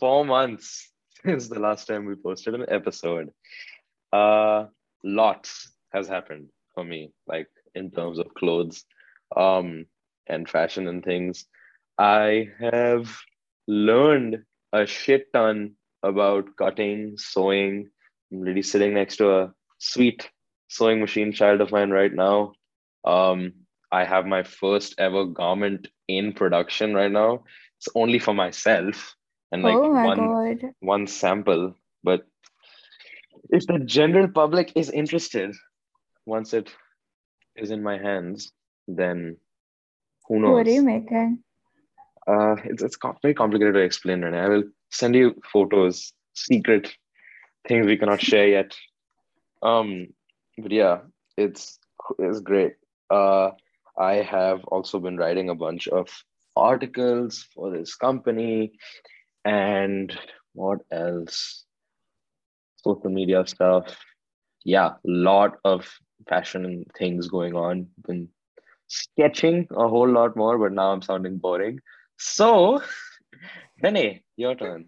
four months since the last time we posted an episode. Uh, lots has happened for me, like in terms of clothes, um, and fashion and things. I have learned a shit ton about cutting, sewing. I'm really sitting next to a sweet sewing machine child of mine right now. Um, I have my first ever garment in production right now. It's only for myself and like Oh one God. one sample. But if the general public is interested, once it is in my hands, then who knows? What are you making? Uh, it's it's very complicated to explain, and I will send you photos, secret things we cannot share yet. Um, but yeah, it's it's great. Uh, I have also been writing a bunch of articles for this company, and what else? Social media stuff. Yeah, lot of fashion and things going on. Been sketching a whole lot more, but now I'm sounding boring. So, Benny, your turn.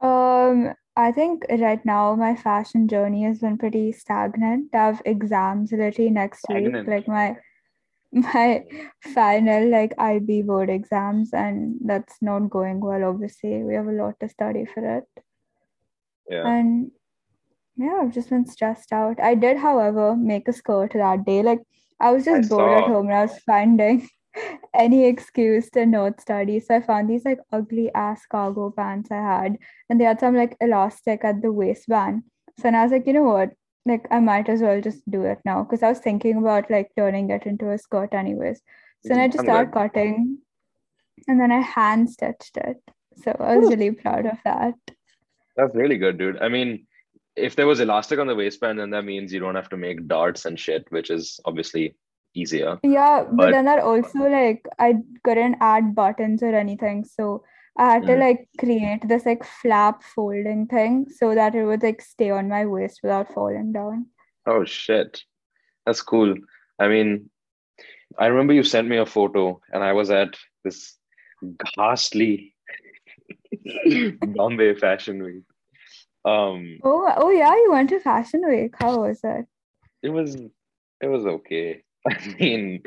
Um, I think right now my fashion journey has been pretty stagnant. I have exams literally next week, like my my final like IB board exams, and that's not going well, obviously. We have a lot to study for it. Yeah. And yeah, I've just been stressed out. I did, however, make a skirt that day. Like I was I just bored at home and I was finding any excuse to not study. So I found these like ugly ass cargo pants I had, and they had some like elastic at the waistband. So then I was like, you know what? Like I might as well just do it now because I was thinking about like turning it into a skirt anyways. So then I just mm, I'm started cutting, and then I hand stitched it. So I was really proud of that. That's really good, dude. I mean, if there was elastic on the waistband, then that means you don't have to make darts and shit, which is obviously easier. Yeah, but But then that also like I couldn't add buttons or anything, so I had to Mm. like create this like flap folding thing so that it would like stay on my waist without falling down. oh shit, that's cool. I mean, I remember you sent me a photo, and I was at this ghastly Bombay Fashion Week. Um, Oh, oh yeah, you went to Fashion Week. How was it? it was it was okay. I mean,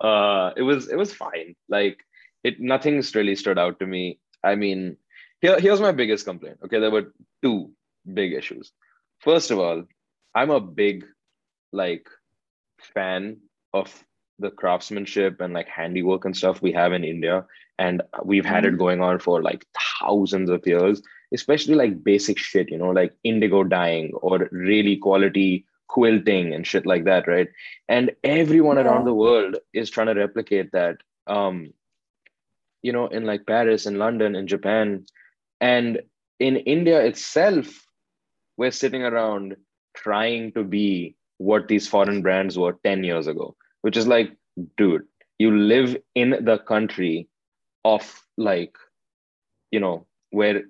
uh, it was it was fine. Like it, nothing's really stood out to me. I mean, here here's my biggest complaint. Okay, there were two big issues. First of all, I'm a big like fan of the craftsmanship and like handiwork and stuff we have in India, and we've had it going on for like thousands of years. Especially like basic shit, you know, like indigo dyeing or really quality quilting and shit like that, right? And everyone around the world is trying to replicate that. Um, you know, in like Paris and London and Japan. And in India itself, we're sitting around trying to be what these foreign brands were 10 years ago, which is like, dude, you live in the country of like, you know, where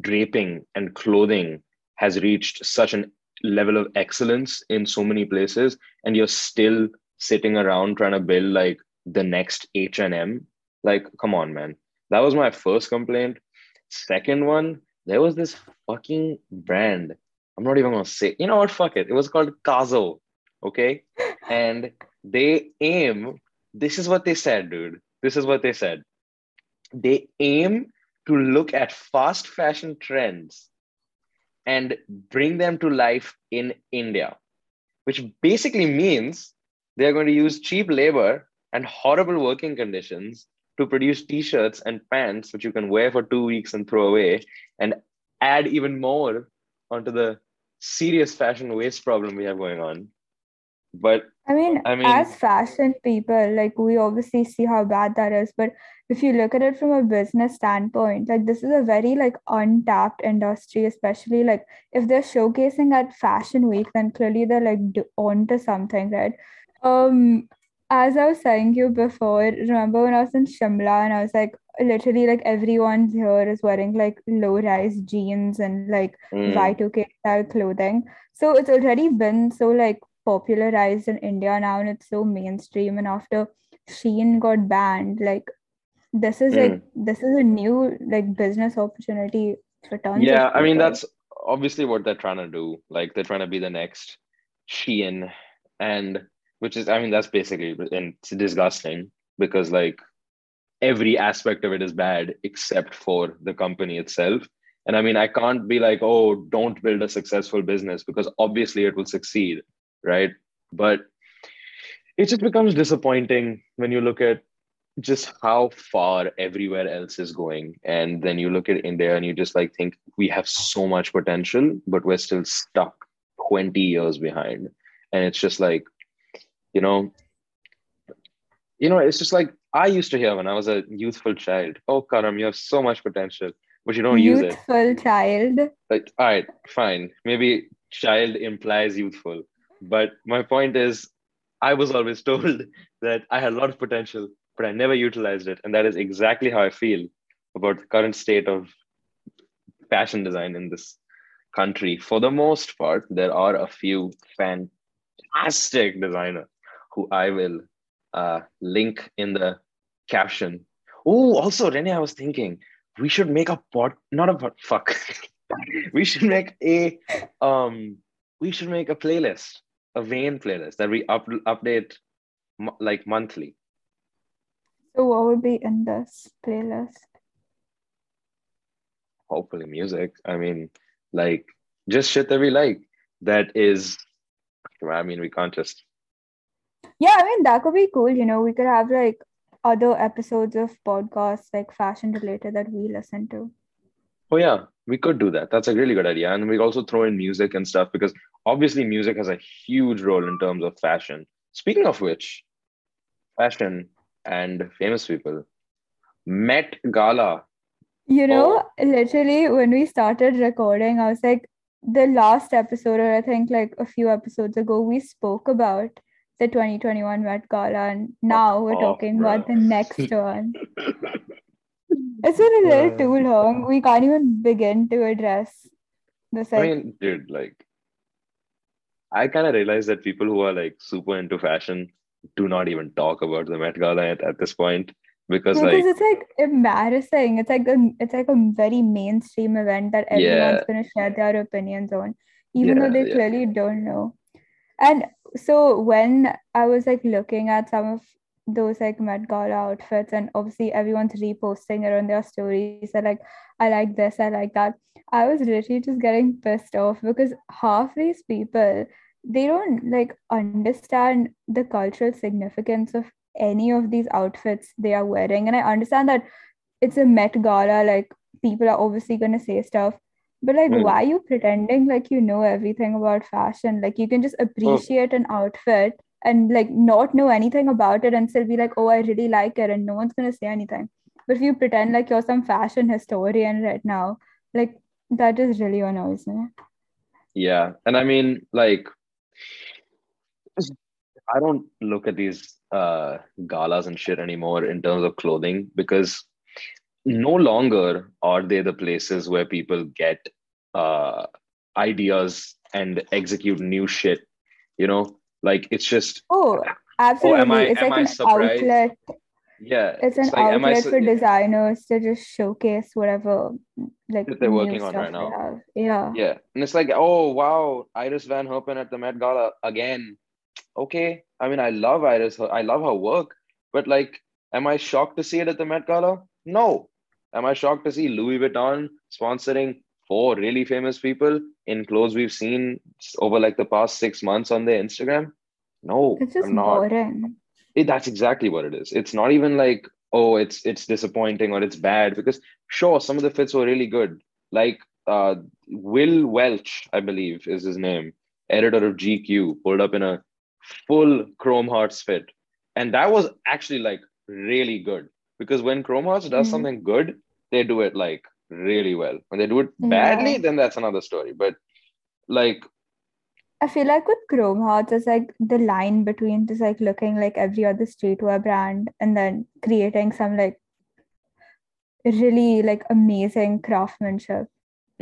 draping and clothing has reached such an level of excellence in so many places and you're still sitting around trying to build like the next H&M like come on man. That was my first complaint. Second one there was this fucking brand. I'm not even gonna say you know what? Fuck it. It was called Kazo okay? And they aim this is what they said dude. This is what they said. They aim to look at fast fashion trends and bring them to life in India, which basically means they're going to use cheap labor and horrible working conditions to produce t-shirts and pants which you can wear for two weeks and throw away and add even more onto the serious fashion waste problem we have going on but I mean, I mean- as fashion people, like we obviously see how bad that is, but if you look at it from a business standpoint, like this is a very like untapped industry, especially like if they're showcasing at Fashion Week, then clearly they're like onto something, right? Um, as I was saying you before, remember when I was in Shimla and I was like, literally like everyone's here is wearing like low-rise jeans and like mm, Y2K style clothing. So it's already been so like popularized in India now and it's so mainstream. And after Shein got banned, like this is like this is a new like business opportunity for tons. yeah i mean that's obviously what they're trying to do like they're trying to be the next shein and which is i mean that's basically and it's disgusting because like every aspect of it is bad except for the company itself. And i mean i can't be like oh don't build a successful business because obviously it will succeed right? But it just becomes disappointing when you look at just how far everywhere else is going. And then you look at india and you just like think we have so much potential but we're still stuck 20 years behind. And it's just like you know? You know it's just like i used to hear when i was a youthful child oh karam you have so much potential but you don't use it. Youthful child. like all right fine. Maybe child implies youthful but my point is i was always told that i had a lot of potential but i never utilized it and that is exactly how i feel about the current state of fashion design in this country. For the most part there are a few fantastic designers who i will uh, link in the caption. Oh also Renee, i was thinking we should make a pot not a pot fuck. We should make a um we should make a playlist a vain playlist that we up, update mo- like monthly. So what would be in this playlist? hopefully music. I mean like just shit that we like that is i mean we can't just Yeah, I mean that could be cool. You know, we could have like other episodes of podcasts like fashion related that we listen to. oh yeah we could do that. That's a really good idea. And we also throw in music and stuff because obviously music has a huge role in terms of fashion. Speaking of which fashion and famous people. Met gala. You know, oh. literally when we started recording, I was like, the last episode, or I think like a few episodes ago, we spoke about the 2021 Met Gala, and now we're off, talking about the next one. It's been a little too long. We can't even begin to address this. I mean, dude, like, I kind of realize that people who are like super into fashion do not even talk about the Met Gala at, at this point because, because like, it's like embarrassing. It's like a it's like a very mainstream event that everyone's Yeah. gonna share their opinions on, even though they yeah. clearly don't know. And so when I was like looking at some of those like Met Gala outfits, and obviously everyone's reposting it on their stories. They're like, I like this, I like that. I was literally just getting pissed off because half these people they don't like understand the cultural significance of any of these outfits they are wearing. And I understand that it's a Met Gala, like people are obviously gonna say stuff. But like, Mm. why are you pretending like you know everything about fashion? Like you can just appreciate an outfit and like not know anything about it and still be like, oh, I really like it, and no one's gonna say anything. But if you pretend like you're some fashion historian right now, like that just really annoys me. yeah. And I mean, like, I don't look at these uh, galas and shit anymore in terms of clothing because no longer are they the places where people get uh, ideas and execute new shit. You know, like it's just Oh, absolutely. I- it's am like I an surprised? outlet. yeah. It's an like, am I outlet for designers to just showcase whatever like they're working on right now. Yeah. Yeah, and it's like, oh wow, Iris Van Herpen at the Met Gala again. Okay, I mean, I love Iris. I love her work, but like, am I shocked to see it at the Met Gala? No. Am I shocked to see Louis Vuitton sponsoring four really famous people in clothes we've seen over like the past six months on their Instagram? No, It's just I'm not. boring. It, that's exactly what it is. It's not even like, oh, it's it's disappointing or it's bad because sure, some of the fits were really good. Like uh, Will Welch, I believe is his name, editor of GQ, pulled up in a full Chrome Hearts fit, and that was actually like really good because when Chrome Hearts does Mhm. something good, they do it like really well. When they do it badly, Yeah. then that's another story. But like I feel like with Chrome Hearts, it's like the line between just like looking like every other streetwear brand and then creating some like really like amazing craftsmanship.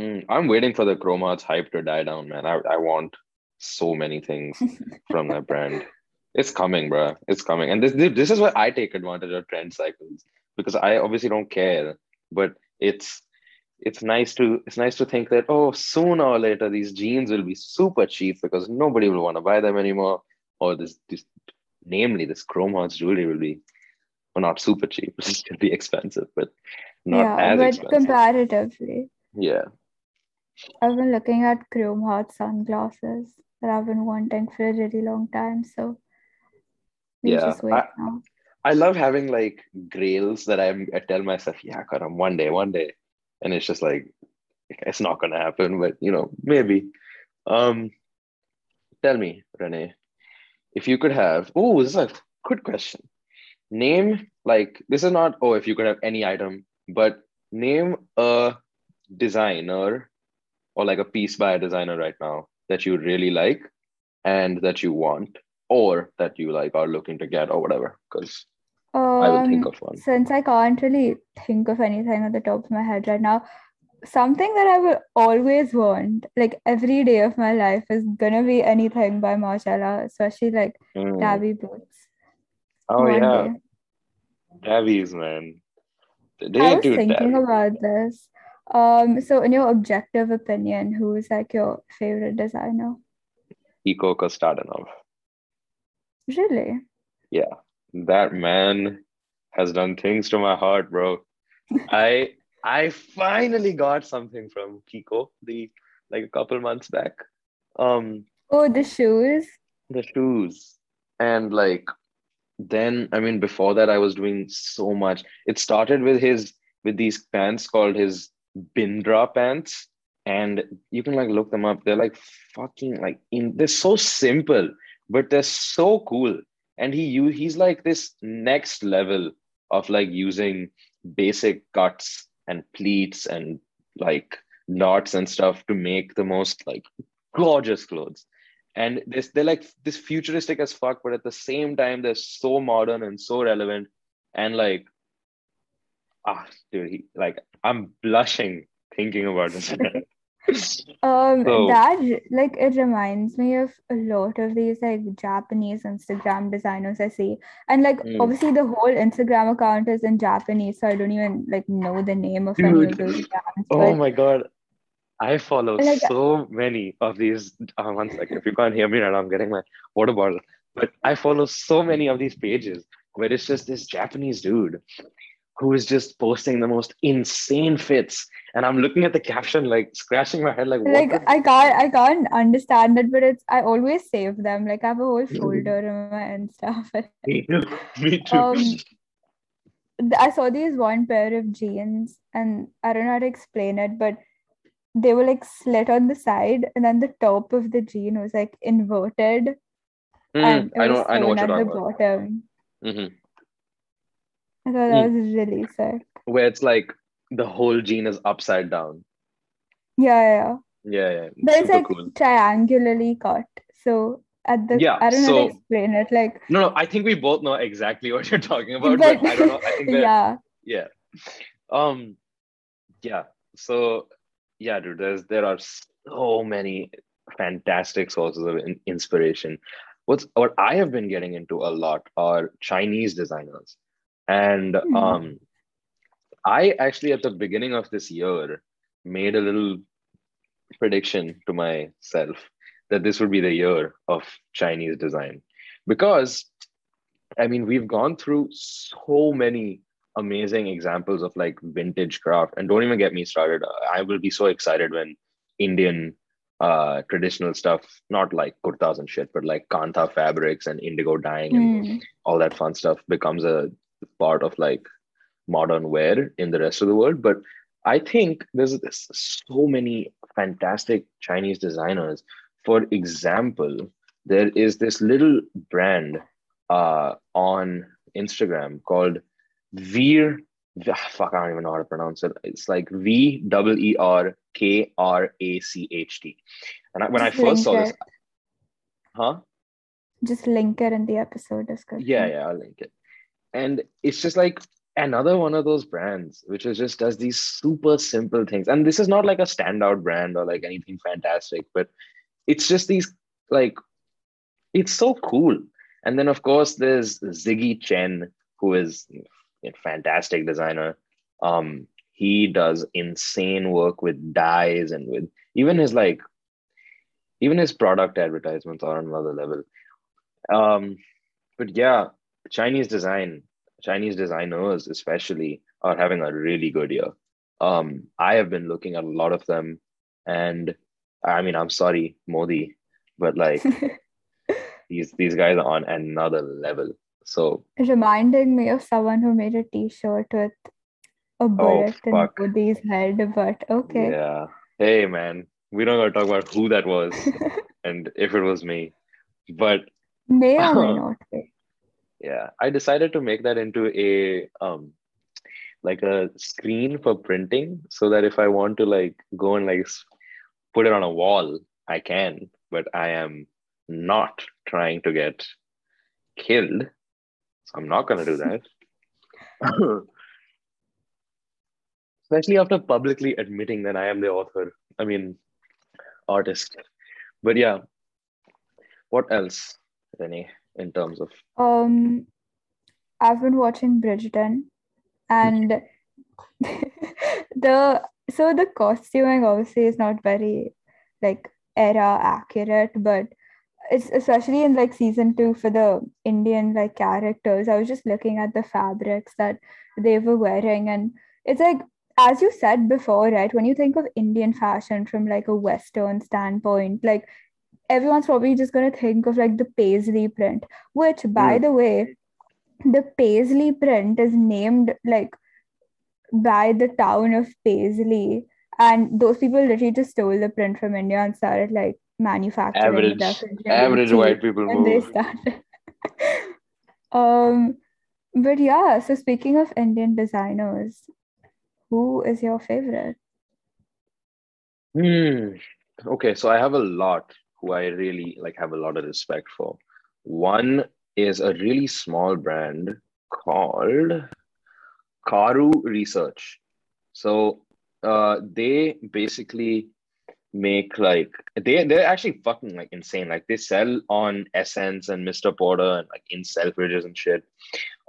Mm, I'm waiting for the Chrome Hearts hype to die down, man. I, I want so many things from that brand. It's coming, bro. It's coming. And this this is where I take advantage of trend cycles because I obviously don't care, but it's it's nice to it's nice to think that oh sooner or later these jeans will be super cheap because nobody will want to buy them anymore or this this namely this chrome hearts jewelry will be well, not super cheap it will be expensive but not yeah, as but expensive comparatively, yeah I've been looking at Chrome Heart sunglasses that I've been wanting for a really long time. So we Yeah, I- I love having like grails that I'm I tell myself yeah Karam one day one day. And it's just like it's not gonna happen but you know maybe. Um tell me Renee if you could have oh this is a good question. Name like this is not oh if you could have any item but name a designer or like a piece by a designer right now that you really like and that you want or that you like are looking to get or whatever because I will think Um, of one. since I can't really think of anything at the top of my head right now, something that I will always want, like every day of my life, is gonna be anything by Margiela, especially like Mm. Tabi boots. Oh one yeah, day. Tabis, man. I was thinking Tabi. about this. Um, so in your objective opinion, who is like your favorite designer? Kiko Kostadinov. Really? Yeah. That man has done things to my heart, bro. I I finally got something from Kiko the like a couple months back. Um, Oh, the shoes. the shoes and like then i mean before that i was doing so much it started with his with these pants called his bindra pants and you can like look them up they're like fucking like in they're so simple but they're so cool. And he he's like this next level of like using basic cuts and pleats and like knots and stuff to make the most like gorgeous clothes. And this they're like this futuristic as fuck but at the same time they're so modern and so relevant. And like ah dude he, like i'm blushing thinking about this Um, So- that like it reminds me of a lot of these like Japanese Instagram designers I see, and like Mm. obviously the whole Instagram account is in Japanese, so I don't even like know the name of any of those brands. oh But my god i follow Like- so many of these uh, one second if you can't hear me right now i'm getting my water bottle but i follow so many of these pages where it's just this japanese dude who is just posting the most insane fits and i'm looking at the caption like scratching my head like what like the I can't I can't understand it, but it's I always save them. Like I have a whole Mm. folder in my Insta. Me too. Me too. Um, I saw these one pair of jeans, and I don't know how to explain it, but they were like slit on the side, and then the top of the jean was like inverted, Mm, and it I know. I know what you're at the talking about. bottom. Mhm. I thought that was really. Where it's like the whole jean is upside down. Yeah, yeah, yeah. Yeah, yeah. But it's like cool. triangularly cut. So at the Yeah, I don't know how to explain it. Like, No, no. I think we both know exactly what you're talking about, but but I don't know. I think yeah, yeah. Um. Yeah. So yeah, dude. There's there are so many fantastic sources of in- inspiration. What's what I have been getting into a lot are Chinese designers, and Hmm. um, I actually at the beginning of this year made a little prediction to myself that this would be the year of Chinese design because I mean we've gone through so many amazing examples of like vintage craft and don't even get me started I will be so excited when Indian uh traditional stuff not like kurtas and shit but like kantha fabrics and indigo dyeing and Hmm. all that fun stuff becomes a part of like modern wear in the rest of the world. But I think there's this, so many fantastic Chinese designers. For example, there is this little brand uh, on Instagram called Veer. Fuck, I don't even know how to pronounce it. It's like V W E R K R A C H T. And I, when I first saw link this, huh? Just link it in the episode description. Yeah, yeah, I'll link it. And it's just like another one of those brands which is just does these super simple things. And this is not like a standout brand or like anything fantastic, but it's just these like it's so cool. And then of course there's Ziggy Chen, who is a fantastic designer. Um, he does insane work with dyes and with even his like even his product advertisements are on another level. Um, but yeah, Chinese design, Chinese designers especially are having a really good year. Um, I have been looking at a lot of them, and I mean, I'm sorry, Modi, but like these these guys are on another level. So reminding me of someone who made a T-shirt with a bullet oh, in Modi's head, but okay. Yeah. Hey man, we don't gotta talk about who that was and if it was me. But may or may not be. Yeah. I decided to make that into a um like a screen for printing so that if I want to like go and like put it on a wall, I can, but I am not trying to get killed. So I'm not gonna do that. Especially after publicly admitting that I am the author. I mean artist. But yeah. What else, Renee, in terms of um I've been watching Bridgerton and the so the costuming obviously is not very like era accurate but it's especially in like season two for the indian like characters i was just looking at the fabrics that they were wearing and it's like as you said before right when you think of indian fashion from like a western standpoint like everyone's probably just going to think of like the paisley print which by mm. the way the Paisley print is named like by the town of Paisley, and those people literally just stole the print from India and started like manufacturing average, average white people and move. they started. um, but yeah. So speaking of Indian designers, who is your favorite? Hmm. Okay, so I have a lot who I really like have a lot of respect for. One is a really small brand called Karu Research. So uh, they basically make like they they're actually fucking like insane. Like they sell on SSENSE and Mr. Porter and like in Selfridges and shit.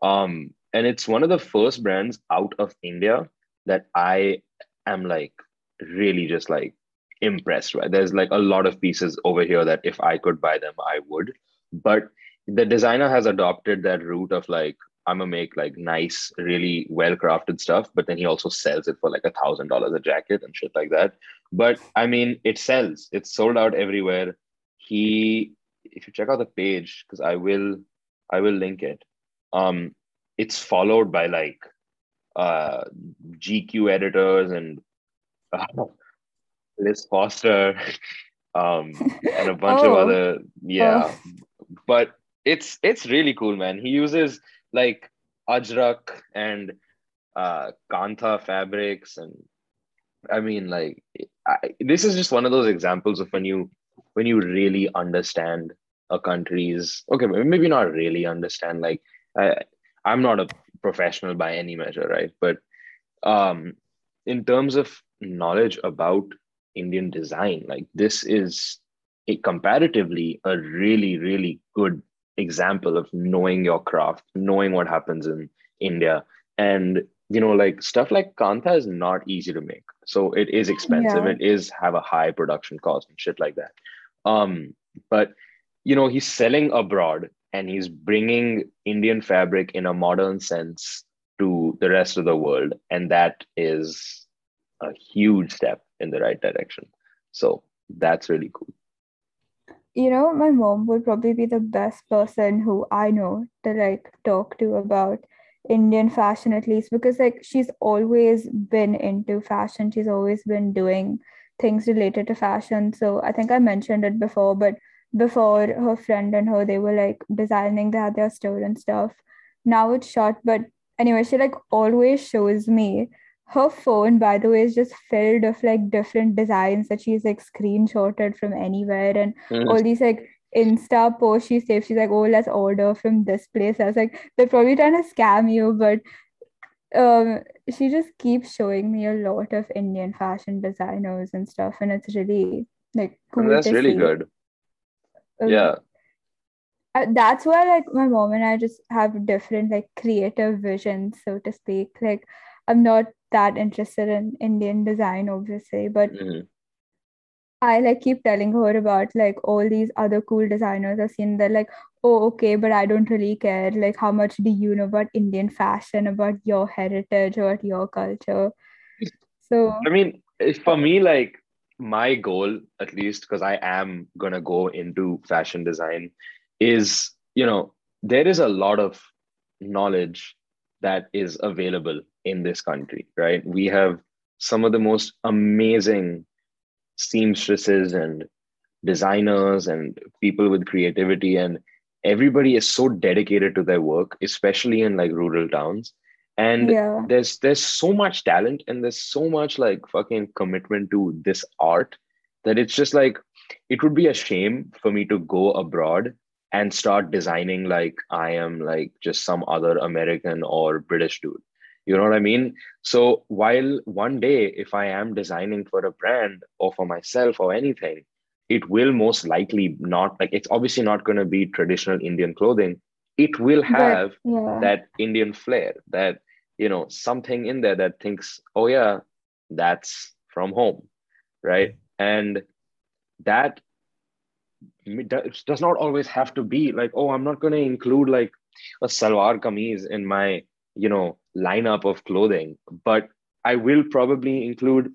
Um, and it's one of the first brands out of India that I am like really just like impressed right There's like a lot of pieces over here that if I could buy them, I would. But the designer has adopted that route of like I'm gonna make like nice, really well crafted stuff, but then he also sells it for like a thousand dollars a jacket and shit like that. But I mean, it sells. It's sold out everywhere. He, if you check out the page, because I will, I will link it. Um, it's followed by like uh GQ editors and uh, Liz Foster, um, and a bunch oh. of other yeah. Oh. But it's it's really cool, man. He uses like ajrak and uh, kantha fabrics, and I mean, like I, this is just one of those examples of when you when you really understand a country's okay, maybe not really understand. Like I, I'm not a professional by any measure, right? But um, in terms of knowledge about Indian design, like this is a comparatively a really really good example of knowing your craft, knowing what happens in India. And you know, like stuff like Kantha is not easy to make. So it is expensive. Yeah. It is have a high production cost and shit like that. Um, but you know, he's selling abroad and he's bringing Indian fabric in a modern sense to the rest of the world. And that is a huge step in the right direction. So that's really cool you know, my mom would probably be the best person who I know to like talk to about Indian fashion, at least, because like she's always been into fashion. She's always been doing things related to fashion. So I think I mentioned it before, but before her friend and her, they were like designing, they had their store and stuff. Now it's shut, but anyway, she like always shows me her phone by the way is just filled of like different designs that she's like screenshotted from anywhere and mm. all these like insta posts she saves she's like oh let's order from this place i was like they're probably trying to scam you but um she just keeps showing me a lot of indian fashion designers and stuff and it's really like cool that's really see. good um, yeah uh, that's why like my mom and I just have different like creative visions, so to speak. Like I'm not that interested in Indian design, obviously, but Mhm. I like keep telling her about like all these other cool designers I've seen. They're like, oh, okay, but I don't really care. Like, how much do you know about Indian fashion, about your heritage, about your culture? So I mean, for me, like my goal, at least, because I am gonna go into fashion design, is you know, there is a lot of knowledge that is available in this country, right? We have some of the most amazing seamstresses and designers and people with creativity and everybody is so dedicated to their work especially in like rural towns. And yeah, there's there's so much talent and there's so much like fucking commitment to this art that it's just like it would be a shame for me to go abroad and start designing like i am like just some other american or british dude you know what i mean? So while one day if i am designing for a brand or for myself or anything it will most likely not like it's obviously not going to be traditional indian clothing. It will but have yeah, that indian flair that you know something in there that thinks oh yeah that's from home right? And that does does not always have to be like oh i'm not going to include like a salwar kameez in my you know lineup of clothing but i will probably include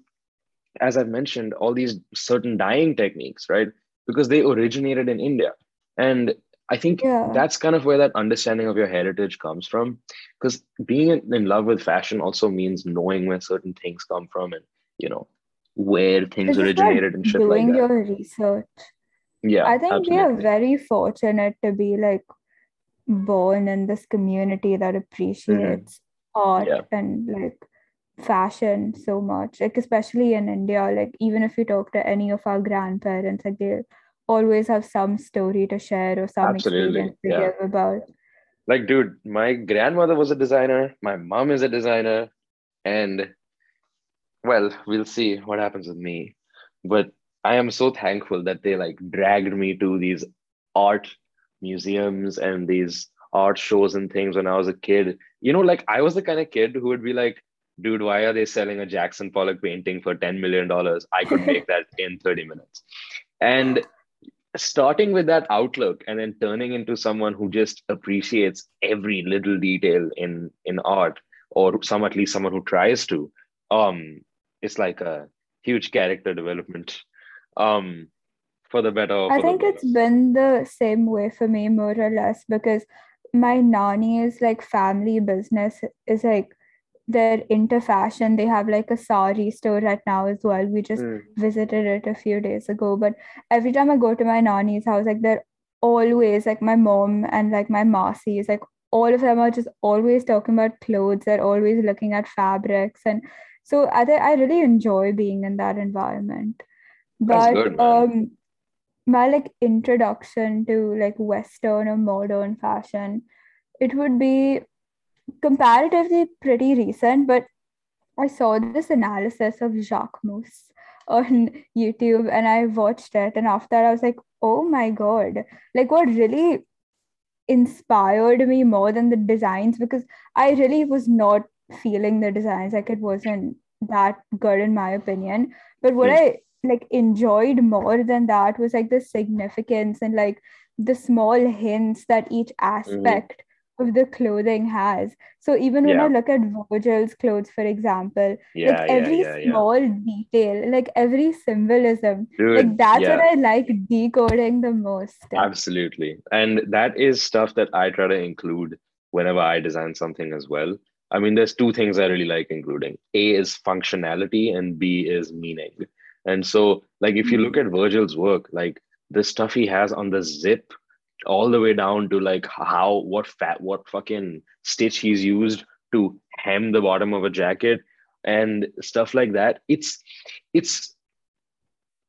as I've mentioned, all these certain dyeing techniques, right? Because they originated in India. And I think yeah. that's kind of where that understanding of your heritage comes from. Because being in, in love with fashion also means knowing where certain things come from and, you know, where things originated and shit like doing that. your research. Yeah, I think we are very fortunate to be like born in this community that appreciates mm-hmm. art Yeah, and like fashion so much like especially in india like even if you talk to any of our grandparents like they always have some story to share or some absolutely. experience to Yeah. give about Like, dude, my grandmother was a designer, my mom is a designer, and well, we'll see what happens with me. But I am so thankful that they like dragged me to these art museums and these art shows and things when I was a kid. You know, like I was the kind of kid who would be like, dude, why are they selling a Jackson Pollock painting for $10 million? I could make that in 30 minutes. And starting with that outlook and then turning into someone who just appreciates every little detail in in art or some at least someone who tries to um it's like a huge character development um for the better i think it's been the same way for me more or less because my nanny's like family business is like they're into fashion. They have like a sari store right now as well. We just Mm, visited it a few days ago. But every time I go to my nanny's house, like they're always like my mom and like my Masi like all of them are just always talking about clothes. They're always looking at fabrics. And so I think I really enjoy being in that environment. that's But um my like introduction to like Western or modern fashion, it would be comparatively pretty recent, but I saw this analysis of Jacquemus on YouTube and I watched it. And after that, I was like, oh my God. Like, what really inspired me more than the designs because I really was not feeling the designs. Like, it wasn't that good in my opinion. But what Mm, I like enjoyed more than that was like the significance and like the small hints that each mhm. aspect of the clothing has. So even when I look at Virgil's clothes, for example, like yeah yeah every yeah yeah small detail, like every symbolism, like dude that's what I like decoding the most. Absolutely. And that is stuff that I try to include whenever I design something as well. I mean, there's two things I really like including. A is functionality and B is meaning. And so, like, if you look hmm. at Virgil's work, like the stuff he has on the zip, all the way down to like how, what fat, what fucking stitch he's used to hem the bottom of a jacket and stuff like that. It's, it's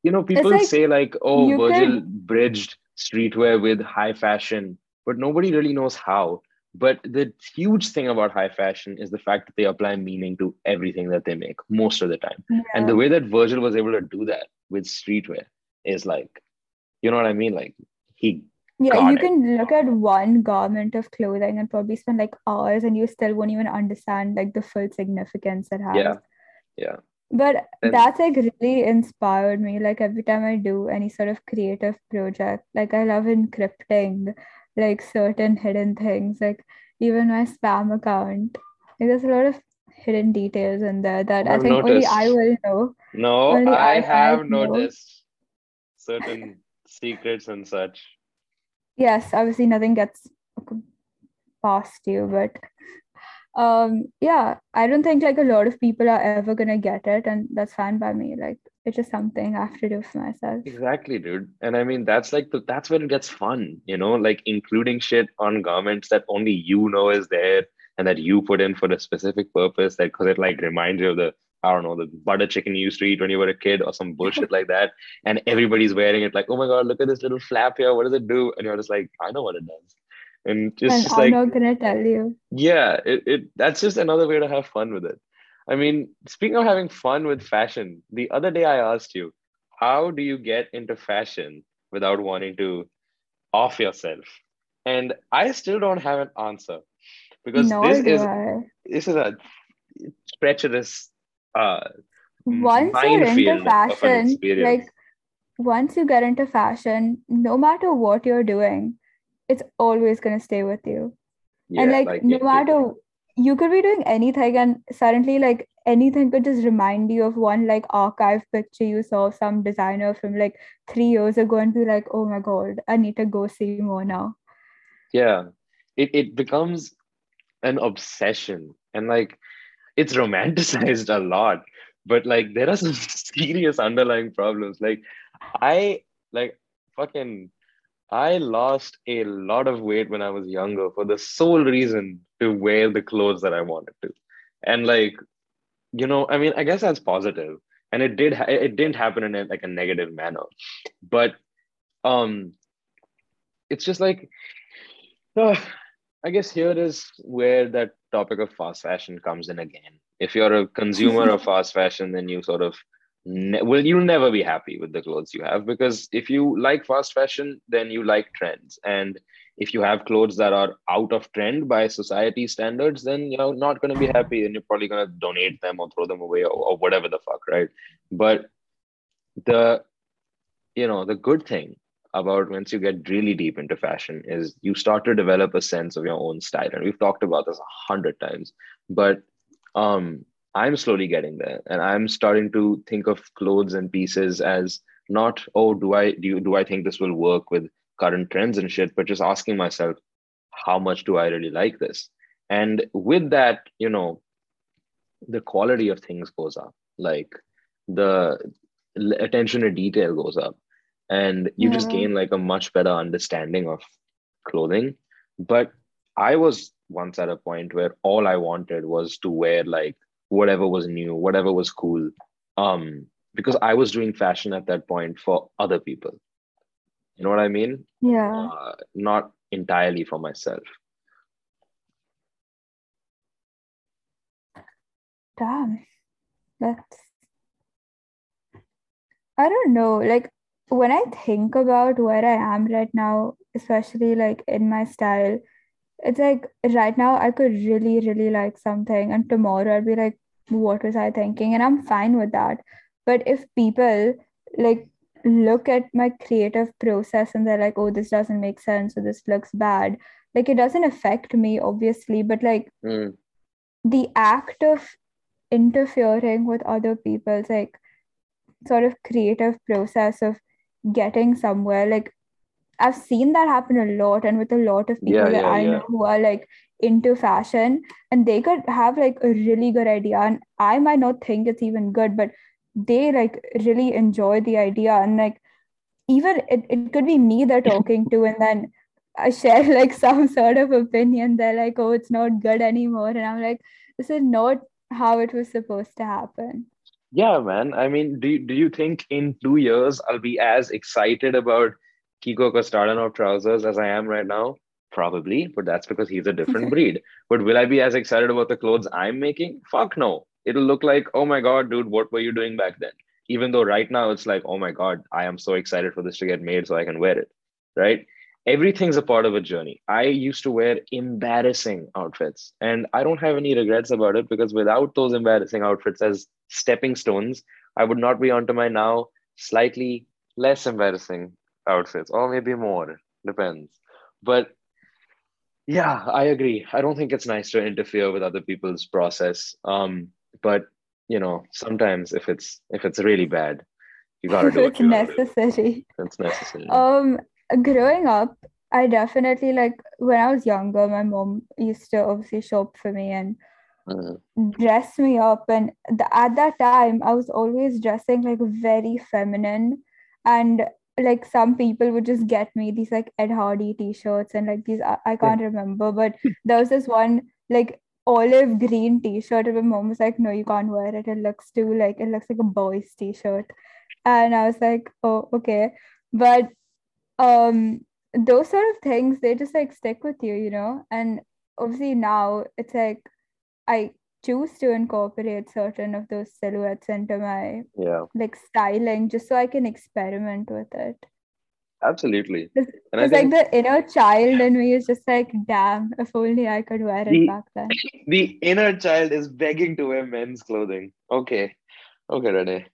you know, people like say like, oh, Virgil could bridged streetwear with high fashion, but nobody really knows how. But the huge thing about high fashion is the fact that they apply meaning to everything that they make most of the time. And the way that Virgil was able to do that with streetwear is like, you know what I mean? Like he Yeah, you it. can look at one garment of clothing and probably spend like hours and you still won't even understand like the full significance it has. Yeah. Yeah. But And that's like really inspired me. Like every time I do any sort of creative project, like I love encrypting like certain hidden things, like even my spam account. Like there's a lot of hidden details in there that I I've think only I will know. No, Only I I have know. noticed certain secrets and such. Yes, obviously nothing gets past you, but um yeah, I don't think like a lot of people are ever gonna get it, and that's fine by me. Like it's just something I have to do for myself. Exactly, dude. And I mean, that's like the, that's when it gets fun, you know, like including shit on garments that only you know is there and that you put in for a specific purpose. That because it like reminds you of the I don't know the butter chicken you used to eat when you were a kid or some bullshit like that, and everybody's wearing it. Like, oh my god, look at this little flap here. What does it do? And you're just like, I know what it does. And it's And just I'm like not gonna tell you. yeah, it, it that's just another way to have fun with it. I mean, speaking of having fun with fashion, the other day I asked you, how do you get into fashion without wanting to off yourself? And I still don't have an answer because this is this is a treacherous uh Once you're into fashion, like once you get into fashion, no matter what you're doing, it's always gonna stay with you. and like, like no matter you could be doing anything and suddenly like anything could just remind you of one like archive picture you saw of some designer from like three years ago and be like oh my god i need to go see more now. Yeah. It, it becomes an obsession and like it's romanticized a lot but like there are some serious underlying problems. Like i like fucking i lost a lot of weight when i was younger for the sole reason to wear the clothes that i wanted to. And like you know i mean i guess that's positive. And it did ha- it didn't happen in a, like a negative manner. But um it's just like uh, I guess here is where that topic of fast fashion comes in again. If you're a consumer of fast fashion, then you sort of ne- will you'll never be happy with the clothes you have because if you like fast fashion, then you like trends, and if you have clothes that are out of trend by society standards, then you're not going to be happy, and you're probably going to donate them or throw them away or, or whatever the fuck, right? But the you know the good thing about once you get really deep into fashion is you start to develop a sense of your own style and we've talked about this a hundred times but um i'm slowly getting there and i'm starting to think of clothes and pieces as not oh do i do do i think this will work with current trends and shit but just asking myself how much do i really like this? And with that you know the quality of things goes up. Like the attention to detail goes up. And you just gain like a much better understanding of clothing. But i was once at a point where all i wanted was to wear like whatever was new whatever was cool um because i was doing fashion at that point for other people you know what i mean? Yeah. Uh, not entirely for myself. Damn. That's i don't know. Like when i think about where i am right now especially like in my style it's like right now I could really, really like something, and tomorrow I'd be like, what was I thinking? And I'm fine with that. But if people like look at my creative process and they're like, oh, this doesn't make sense, or this looks bad, like it doesn't affect me, obviously, but like Mm, the act of interfering with other people's like sort of creative process of getting somewhere, like I've seen that happen a lot and with a lot of people Yeah, that yeah, I yeah. know who are like into fashion and they could have like a really good idea and I might not think it's even good, but they like really enjoy the idea and like even it, it could be me they're talking to and then I share like some sort of opinion. They're like, oh, it's not good anymore. And I'm like, this is not how it was supposed to happen. Yeah, man. I mean, do you, do you think in two years I'll be as excited about Kiko Kostadinov trousers as I am right now? Probably, but that's because he's a different breed. But will I be as excited about the clothes I'm making? Fuck no. It'll look like, oh my God, dude, what were you doing back then? Even though right now it's like, oh my God, I am so excited for this to get made so I can wear it. Right. everything's a part of a journey. I used to wear embarrassing outfits, and I don't have any regrets about it because without those embarrassing outfits as stepping stones, I would not be onto my now slightly less embarrassing outfits, or maybe more, depends. But yeah, I agree. I don't think it's nice to interfere with other people's process. Um, but you know, sometimes if it's if it's really bad, you gotta do it's it. necessary. It's necessary. Um, growing up, I definitely like when I was younger, my mom used to obviously shop for me and Mhm. dress me up. And the, at that time, I was always dressing like very feminine. And like some people would just get me these like Ed Hardy t-shirts and like these, I, I can't remember, but there was this one like olive green t-shirt and my mom was like, no, you can't wear it. It looks too like, it looks like a boy's t-shirt. And I was like, oh, okay. But um those sort of things they just like stick with you you know and obviously now it's like i choose to incorporate certain of those silhouettes into my Yeah, like styling just so i can experiment with it absolutely. And I it's like think the inner child in me is just like damn if only i could wear it The- back then the inner child is begging to wear men's clothing. Okay, okay, Renee.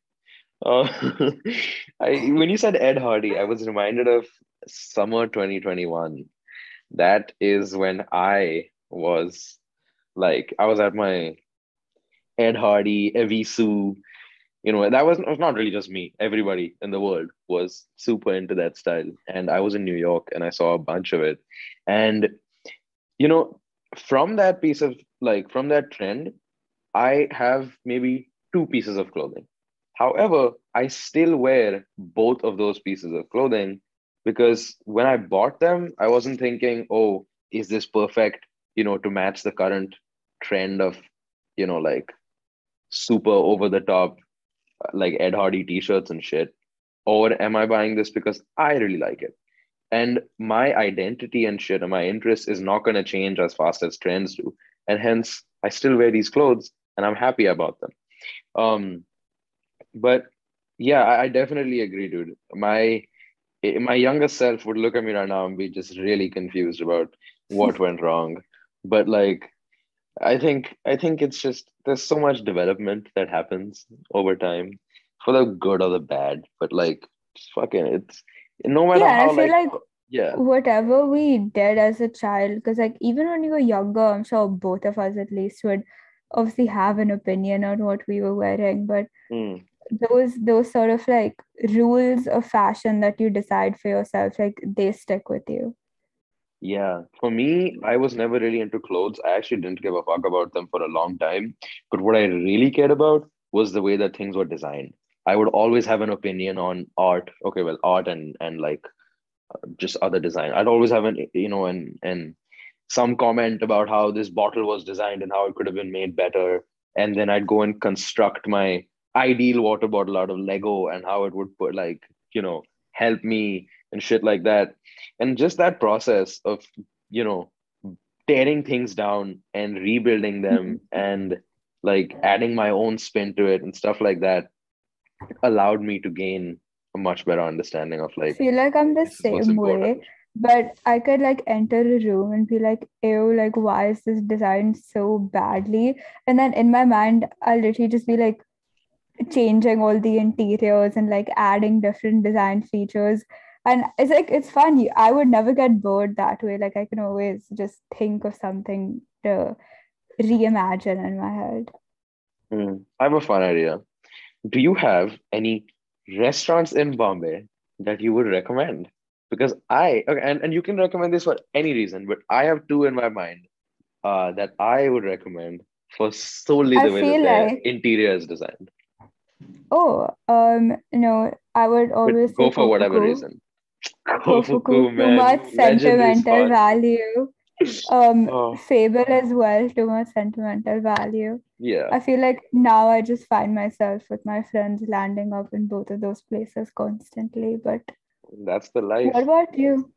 Uh, I when you said Ed Hardy, I was reminded of summer 2021. That is when I was like, I was at my Ed Hardy, Evisu, you know, that was, was not really just me. Everybody in the world was super into that style. And I was in New York and I saw a bunch of it. And, you know, from that piece of like, from that trend, I have maybe two pieces of clothing. However, I still wear both of those pieces of clothing because when I bought them, I wasn't thinking, oh, is this perfect, you know, to match the current trend of, you know, like super over the top, like Ed Hardy t shirts and shit? Or am I buying this because I really like it? And my identity and shit and my interest is not going to change as fast as trends do. And hence, I still wear these clothes and I'm happy about them. Um, but yeah, I, I definitely agree, dude. My eh, my younger self would look at me right now and be just really confused about what went wrong. But like, I think I think it's just there's so much development that happens over time, for the good or the bad. But like, fucking, it's no matter yeah how i feel like, like yeah, whatever we did as a child because like even when we were younger i'm sure both of us at least would obviously have an opinion on what we were wearing but mm, those those sort of like rules of fashion that you decide for yourself like they stick with you yeah. For me, I was never really into clothes. I actually didn't give a fuck about them for a long time. But what I really cared about was the way that things were designed. I would always have an opinion on art. Okay, well, art and and like just other design. I'd always have an you know and and some comment about how this bottle was designed and how it could have been made better. And then I'd go and construct my ideal water bottle out of Lego and how it would put like, you know, help me and shit like that. And just that process of, you know, tearing things down and rebuilding them mm-hmm. and like adding my own spin to it and stuff like that allowed me to gain a much better understanding of I like feel like I'm the this is what's same way, but I could like enter a room and be like, ew, like why is this designed so badly? And then in my mind, I'll literally just be like changing all the interiors and like adding different design features. And it's like it's fun. I would never get bored that way. Like I can always just think of something to reimagine in my head. Hmm. I have a fun idea. Do you have any restaurants in Bombay that you would recommend? Because I okay, and, and you can recommend this for any reason, but I have two in my mind uh, that I would recommend for solely I the way that their like interior is designed. oh, um, no, I would always go for whatever reason. Kofuku, too much sentimental value. Um, Oh, Fable as well, too much sentimental value. yeah, I feel like now I just find myself with my friends landing up in both of those places constantly. But that's the life. what about you?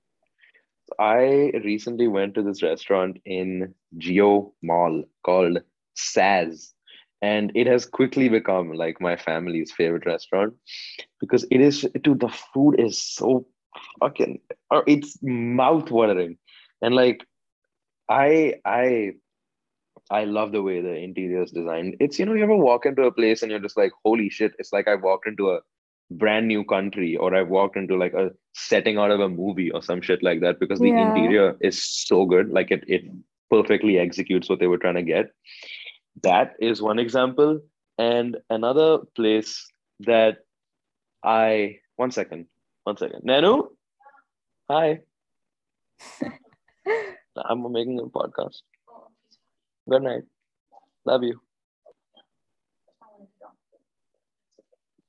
I recently went to this restaurant in Jio Mall called Saz, and it has quickly become like my family's favorite restaurant because it is, dude, the food is so fucking or it's mouth watering and like i i i love the way the interior is designed. It's you know you ever walk into a place and you're just like holy shit it's like i walked into a brand new country or i've walked into like a setting out of a movie or some shit like that because the Yeah. interior is so good. Like it it perfectly executes what they were trying to get. That is one example. And another place that i one second one second. Nanu? Hi. I'm making a podcast. Good night. Love you.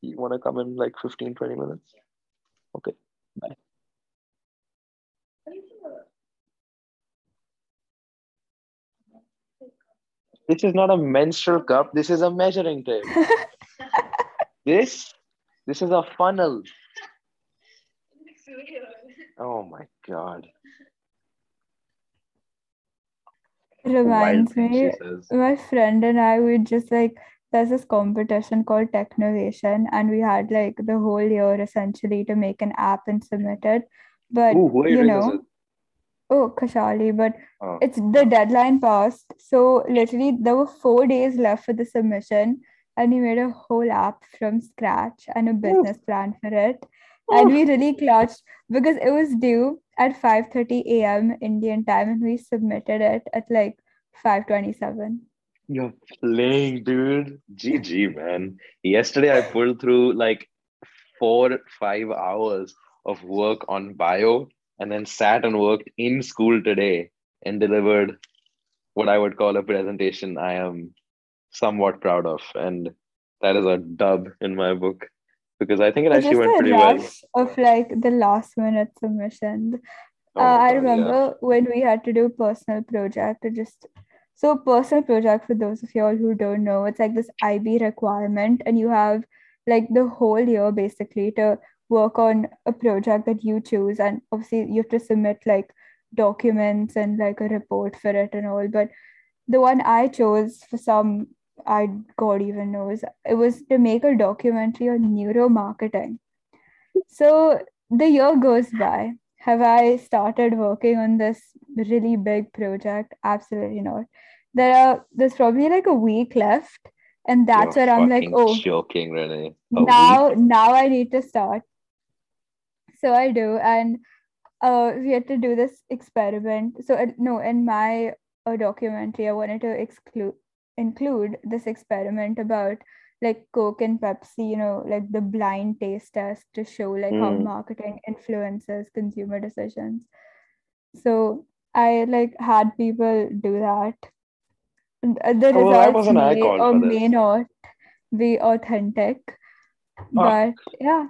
You want to come in like 15 20 minutes? Okay. Bye. This is not a menstrual cup. This is a measuring tape. This this is a funnel oh my god Reminds Wild me, says. my friend and I would just like there's this competition called Technovation, and we had like the whole year essentially to make an app and submit it. But Ooh, you, you doing this know, oh, Kashali, but Oh. it's the deadline passed. So literally there were four days left for the submission, and he made a whole app from scratch and a business plan for it. And we oh. really clutched because it was due at 5:30 a.m. Indian time, and we submitted it at like 5:27. You're playing, dude. GG, man. Yesterday I pulled through like four, five hours of work on bio and then sat and worked in school today and delivered what I would call a presentation I am somewhat proud of. And that is a dub in my book because I think it actually went pretty well. of like the last minute submission. Oh Uh, I God, yeah. remember when we had to do personal project to just so personal project for those of y'all who don't know, it's like this IB requirement, and you have like the whole year basically to work on a project that you choose, and obviously you have to submit like documents and like a report for it and all. But the one I chose for some, I God even knows, it was to make a documentary on neuromarketing. So the year goes by. Have I started working on this really big project? Absolutely not. There are there's probably like a week left, and that's You're where I'm like, oh, joking, really. A now week? now I need to start. So I do, and uh, we had to do this experiment. So uh, no, in my uh, documentary, I wanted to exclude include this experiment about like Coke and Pepsi, you know, like the blind taste test to show like how Mm. marketing influences consumer decisions. So I like had people do that. Uh, The Oh, results may or may not be authentic, Ah. but yeah.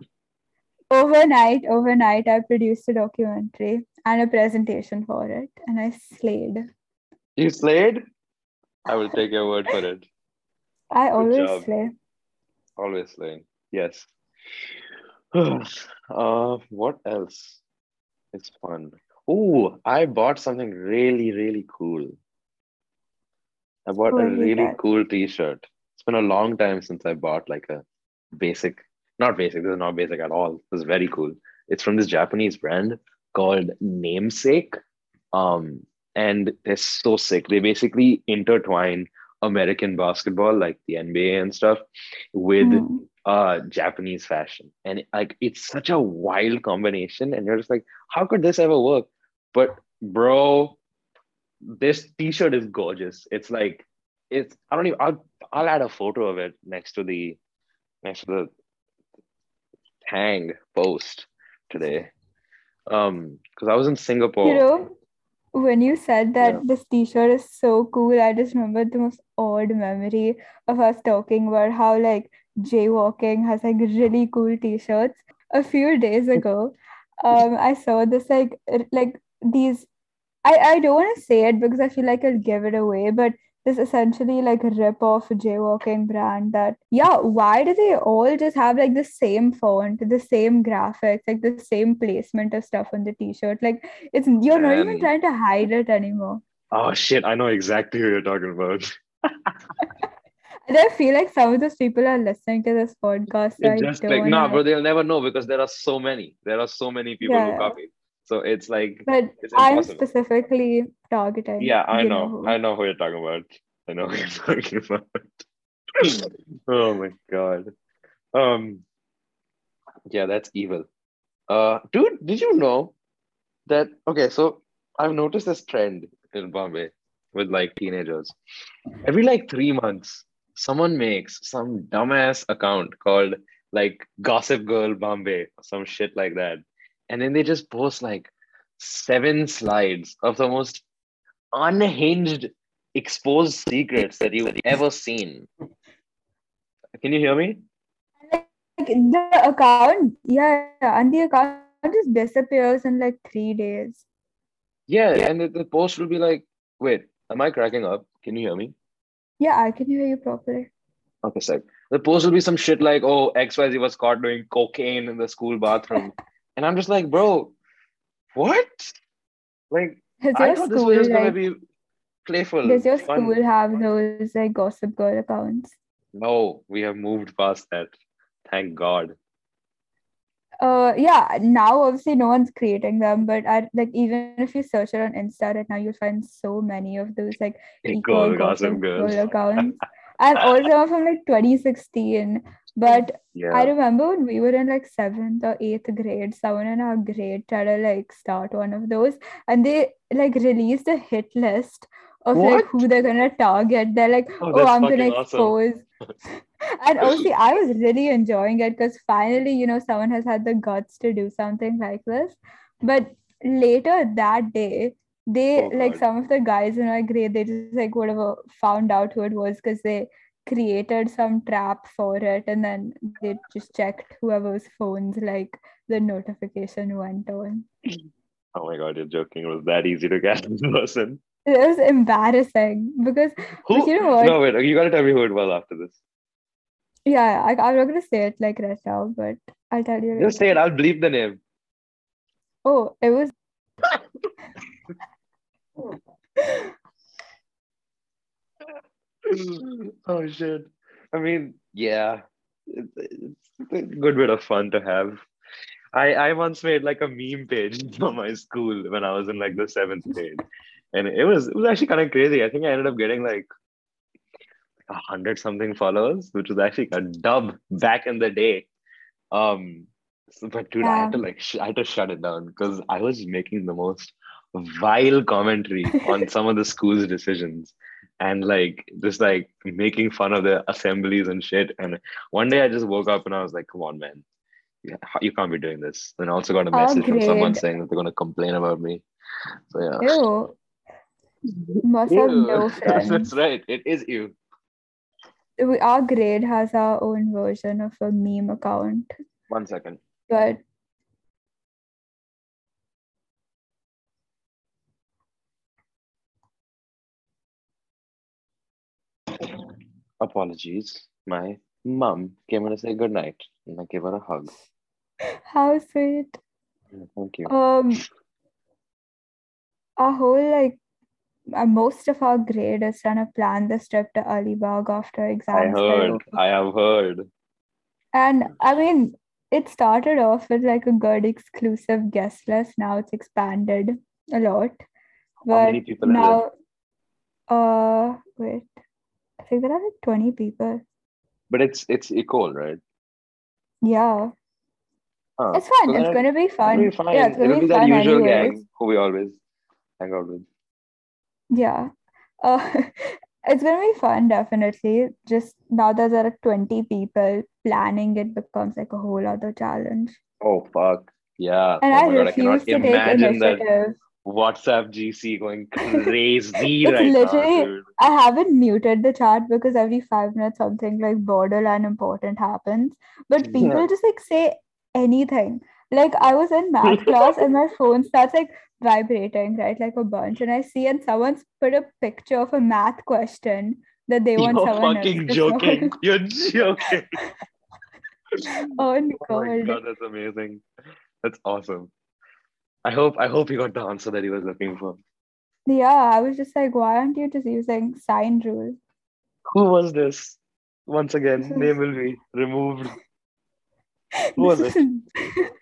Overnight, overnight, I produced a documentary and a presentation for it, and I slayed. You slayed? I will take your word for it. I always job. slay. Always slaying. Yes. uh, what else It's fun? Oh, I bought something really, really cool. I bought a What did you really get? cool t-shirt. It's been a long time since I bought like a basic, not basic, this is not basic at all. This is very cool. It's from this Japanese brand called Namesake. Um, and they're so sick. They basically intertwine American basketball, like the NBA and stuff, with Hmm. uh Japanese fashion. And like it's such a wild combination. And you're just like, how could this ever work? But bro, this t-shirt is gorgeous. It's like it's I don't even I'll I'll add a photo of it next to the next to the hang post today. Um, because I was in Singapore. You know, when you said that Yeah. this t-shirt is so cool, I just remembered the most odd memory of us talking about how like jaywalking has like really cool t-shirts. A few days ago, um, I saw this like like these. I I don't want to say it because I feel like I'll give it away, but this essentially like a rip-off jaywalking brand that yeah, why do they all just have like the same font, the same graphics, like the same placement of stuff on the t-shirt? Like it's you're not even trying to hide it anymore. Oh shit, I know exactly who you're talking about. And I feel like some of those people are listening to this podcast. So just like nah, bro. They'll never know because there are so many. There are so many people who Yeah. copy. So it's like But it's I'm specifically targeting. Yeah, I you know. who. I know who you're talking about. I know who you're talking about. oh my god. Um yeah, that's evil. Uh dude, did you know that okay, so I've noticed this trend in Bombay with like teenagers. Every like three months, someone makes some dumbass account called like Gossip Girl Bombay some shit like that. And then they just post like seven slides of the most unhinged exposed secrets that you've ever seen. Can you hear me? Like the account, yeah, and the account just disappears in like three days. Yeah, and the, the post will be like, wait, am I cracking up? Can you hear me? Yeah, I can hear you properly. Okay, sec. The post will be some shit like, oh, XYZ was caught doing cocaine in the school bathroom. and I'm just like, bro, what? Like, Does I thought this school was just gonna be playful. does your fun. school have those like gossip girl accounts? No, we have moved past that. Thank God. Uh yeah, now obviously no one's creating them, but I like even if you search it on Insta right now, you'll find so many of those like Equal gossip gossip girl accounts. and also from like 2016. But Yeah. I remember when we were in like seventh or eighth grade, someone in our grade tried to like start one of those, and they like released a hit list of What? like who they're gonna target. They're like, Oh, oh, I'm gonna fucking awesome." expose. and obviously, I was really enjoying it because finally, you know, someone has had the guts to do something like this. But later that day, they Oh, like God. some of the guys in our grade, they just like whatever found out who it was because they created some trap for it and then they just checked whoever's phones like the notification went on Oh my God, you're joking. It was that easy to catch this person. it was embarrassing because Who? you know what? No, wait, you gotta tell me who it was after this. yeah I, i'm not gonna say it like right now but i'll tell you Just say it, I'll bleep the name. oh it was oh shit. I mean, yeah. It's, it's a good bit of fun to have. I, I once made like a meme page for my school when I was in like the seventh grade. And it was it was actually kind of crazy. I think I ended up getting like a hundred something followers, which was actually a dub back in the day. Um so- but dude, I had to like sh- I had to shut it down because I was making the most vile commentary on some of the school's decisions and like just like making fun of the assemblies and shit. And one day I just woke up and I was like, come on, man. You, can't be doing this. And I also got a message from someone saying that they're going to complain about me. So, yeah. ew must have Ew. no That's right. It is you. we, our grade has our own version of a meme account One second. but Apologies. My mom came in to say good night, and I gave her a hug. how sweet Thank you. um our whole like uh, most of our grade is trying to plan this trip to Alibag after exams get heard. I have heard. And I mean, it started off with like a good exclusive guest list. Now it's expanded a lot. How many people now, uh, wait, I think there are like 20 people. But it's it's equal, right? Yeah, Huh. it's fun. So It's going to be it'll fun. be fine. Yeah, it's going It'll be be that fun usual anyways. gang who we always hang out with. Yeah. Uh, it's going to be fun, definitely. Just now that there are 20 people, planning it becomes like a whole other challenge. Oh fuck. Yeah. And oh I my god, I refuse to take imagine that initiative. WhatsApp GC going crazy It's right now, literally- dude. I haven't muted the chat because every five minutes something like borderline important happens. But people Yeah. just like say anything. Like I was in math class and my phone starts like vibrating, right? Like a bunch. And I see and someone's put a picture of a math question that they want You're someone fucking joking. You're joking. Oh Oh my god, that's amazing. That's awesome. I hope I hope he got the answer that he was looking for. Yeah, I was just like, why aren't you just using sine rule? Who was this? Once again, name will be removed. Who was it?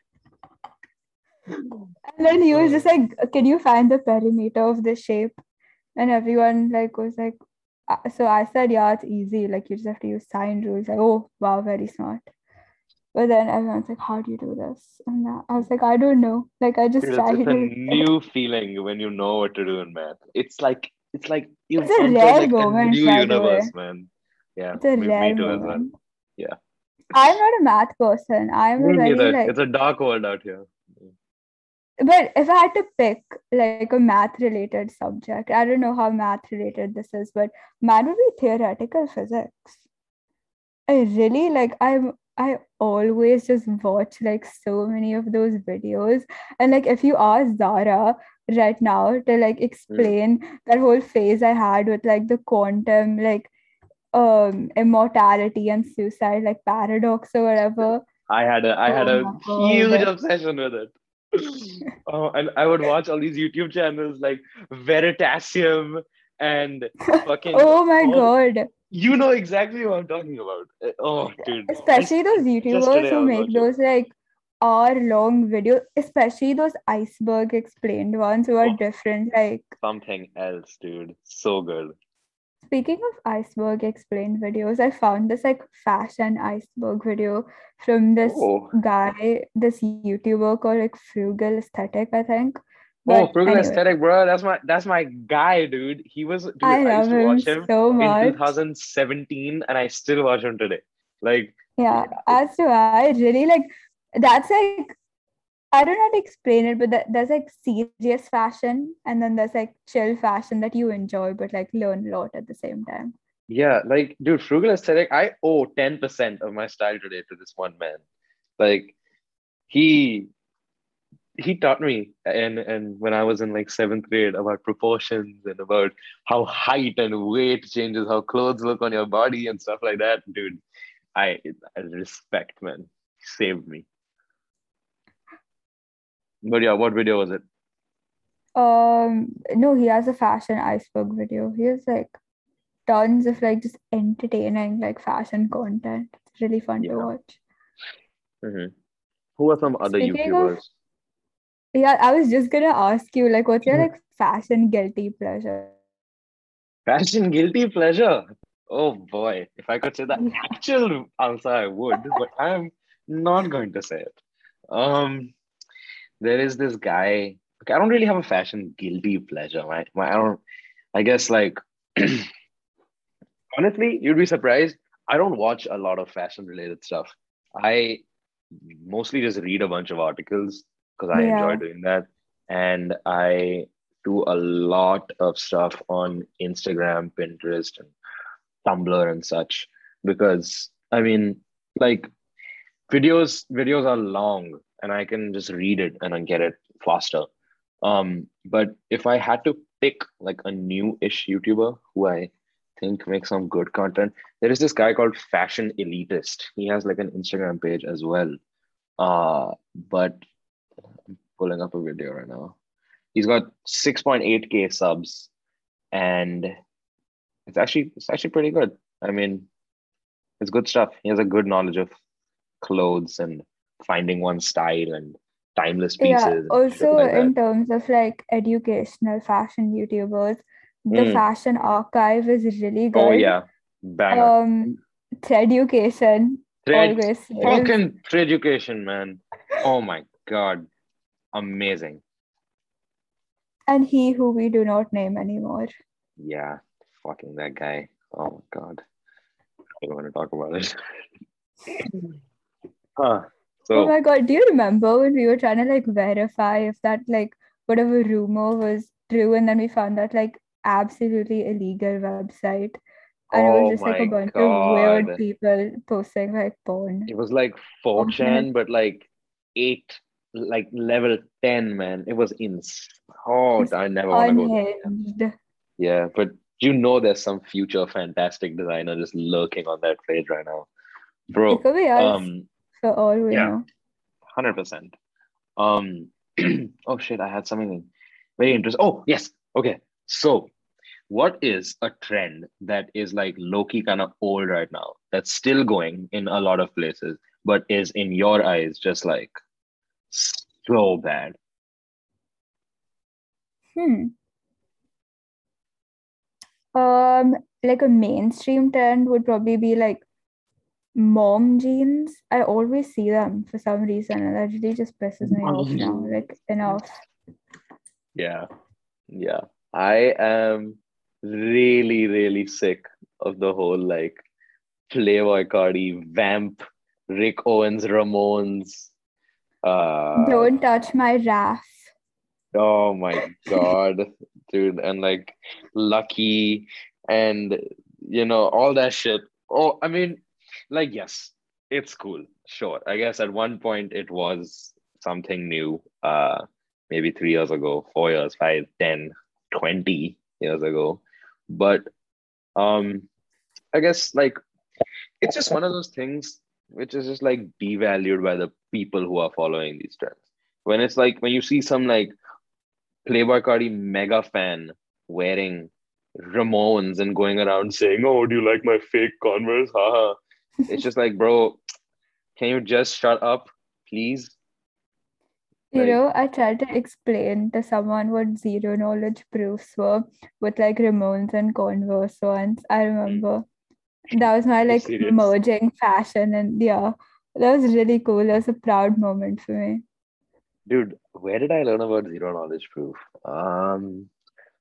And then he was just like, "Can you find the perimeter of the shape?" And everyone like was like, uh, "So I said, yeah, it's easy. Like you just have to use sine rules." Like, oh wow, very smart. But then everyone's like, "How do you do this?" And I was like, "I don't know. Like I just Dude, tried it's, a new feeling when you know what to do in math. It's like it's like you It's a rare like, moment, new universe, man. Yeah, It's a me, rare me too moment. Yeah. I'm not a math person. I'm a very like It's a dark world out here. but if I had to pick like a math related subject, I don't know how math related this is, but mine would be theoretical physics. I really like I'm I always just watch like so many of those videos. And like if you ask Zara right now to like explain that whole phase I had with like the quantum like um immortality and suicide like paradox or whatever. I had a I had Oh a God. huge obsession with it. oh, and I would watch all these YouTube channels like Veritasium and fucking. Oh my god. You know exactly what I'm talking about. Uh, Oh, dude. especially those YouTubers who make those like hour long videos, especially those iceberg explained ones who are Oh. different. Like Something else, dude. So good. speaking of iceberg explained videos, I found this like fashion iceberg video from this Oh, guy, this YouTuber called like Frugal Aesthetic, I think. Oh, Frugal anyway, Aesthetic, bro. That's my that's my guy, dude. He was dude. I I, love used to watch him so in 2017, and I still watch him today. Like, Yeah, as do I. Really like that's like I don't know how to explain it, but that, there's like serious fashion and then there's like chill fashion that you enjoy but like learn a lot at the same time. Yeah, like, dude, frugal aesthetic. I owe 10% of my style today to this one man. Like, he he taught me and and when I was in like seventh grade about proportions and about how height and weight changes how clothes look on your body and stuff like that. Dude, I, I respect, man. He saved me. But yeah, what video was it? Um no, he has a fashion iceberg video. He has like tons of like just entertaining like fashion content. It's really fun to Yeah. watch. Mhm. Who are some other Speaking of- YouTubers? Yeah, I was just gonna ask you like what's your like fashion guilty pleasure? Fashion guilty pleasure. Oh boy, if I could say the Yeah. actual answer, I would, but I'm not going to say it. Um, there is this guy. Okay, I don't really have a fashion guilty pleasure. My, my, I don't. I guess like honestly, you'd be surprised. I don't watch a lot of fashion related stuff. I mostly just read a bunch of articles because I Yeah. enjoy doing that, and I do a lot of stuff on Instagram, Pinterest, and Tumblr and such because I mean, like videos videos are long and I can just read it and I get it faster. Um, but if I had to pick like a new-ish YouTuber who I think makes some good content, there is this guy called Fashion Elitist. He has like an Instagram page as well. Uh, but I'm pulling up a video right now. He's got 6.8k subs and it's actually it's actually pretty good. I mean, it's good stuff. He has a good knowledge of clothes and finding one style and timeless pieces. Yeah, also like in terms of like educational fashion YouTubers, the Mm. fashion archive is really good. Oh yeah, banger. Um, Thread, always says, fucking education, man. Oh my god, amazing. and he who we do not name anymore. Yeah, fucking that guy. Oh my god, I don't want to talk about it. huh. Oh my God, do you remember when we were trying to like verify if that like whatever rumor was true, and then we found that like absolutely illegal website, and it Oh was just like a bunch of weird people posting like porn. it was like 4chan, but like eight, like level 10, man. It was in Oh, I never want to go there. Yeah, but you know there's some future fantastic designer just lurking on that page right now. Bro, It could be us um, for all we yeah. know. hundred percent. Um, oh shit, I had something very interesting. Oh yes, okay. So what is a trend that is like low-key kind of old right now that's still going in a lot of places but is in your eyes just like so bad Hmm. Um, like a mainstream trend would probably be like mom jeans. I always see them for some reason, and that really just pisses me off now. Like enough. yeah yeah i am really really sick of the whole like Playboi Carti vamp rick owens ramones uh Don't touch my RAF. Oh my God, dude. And like Lucky and you know, all that shit. Oh, I mean, like, yes, it's cool. Sure. I guess at one point it was something new. Uh maybe three years ago, four years, five, ten, twenty years ago. But um I guess like it's just one of those things which is just like devalued by the people who are following these trends. When it's like when you see some like Playboi Carti mega fan wearing Ramones and going around saying, "Oh, do you like my fake Converse?" Haha. it's just like, bro, can you just shut up, please? You Like- know, I tried to explain to someone what zero knowledge proofs were with like Ramones and Converse once. I mm. remember that was my like merging fashion, and yeah, that was really cool. That was a proud moment for me. Dude, where did I learn about zero knowledge proof? Um,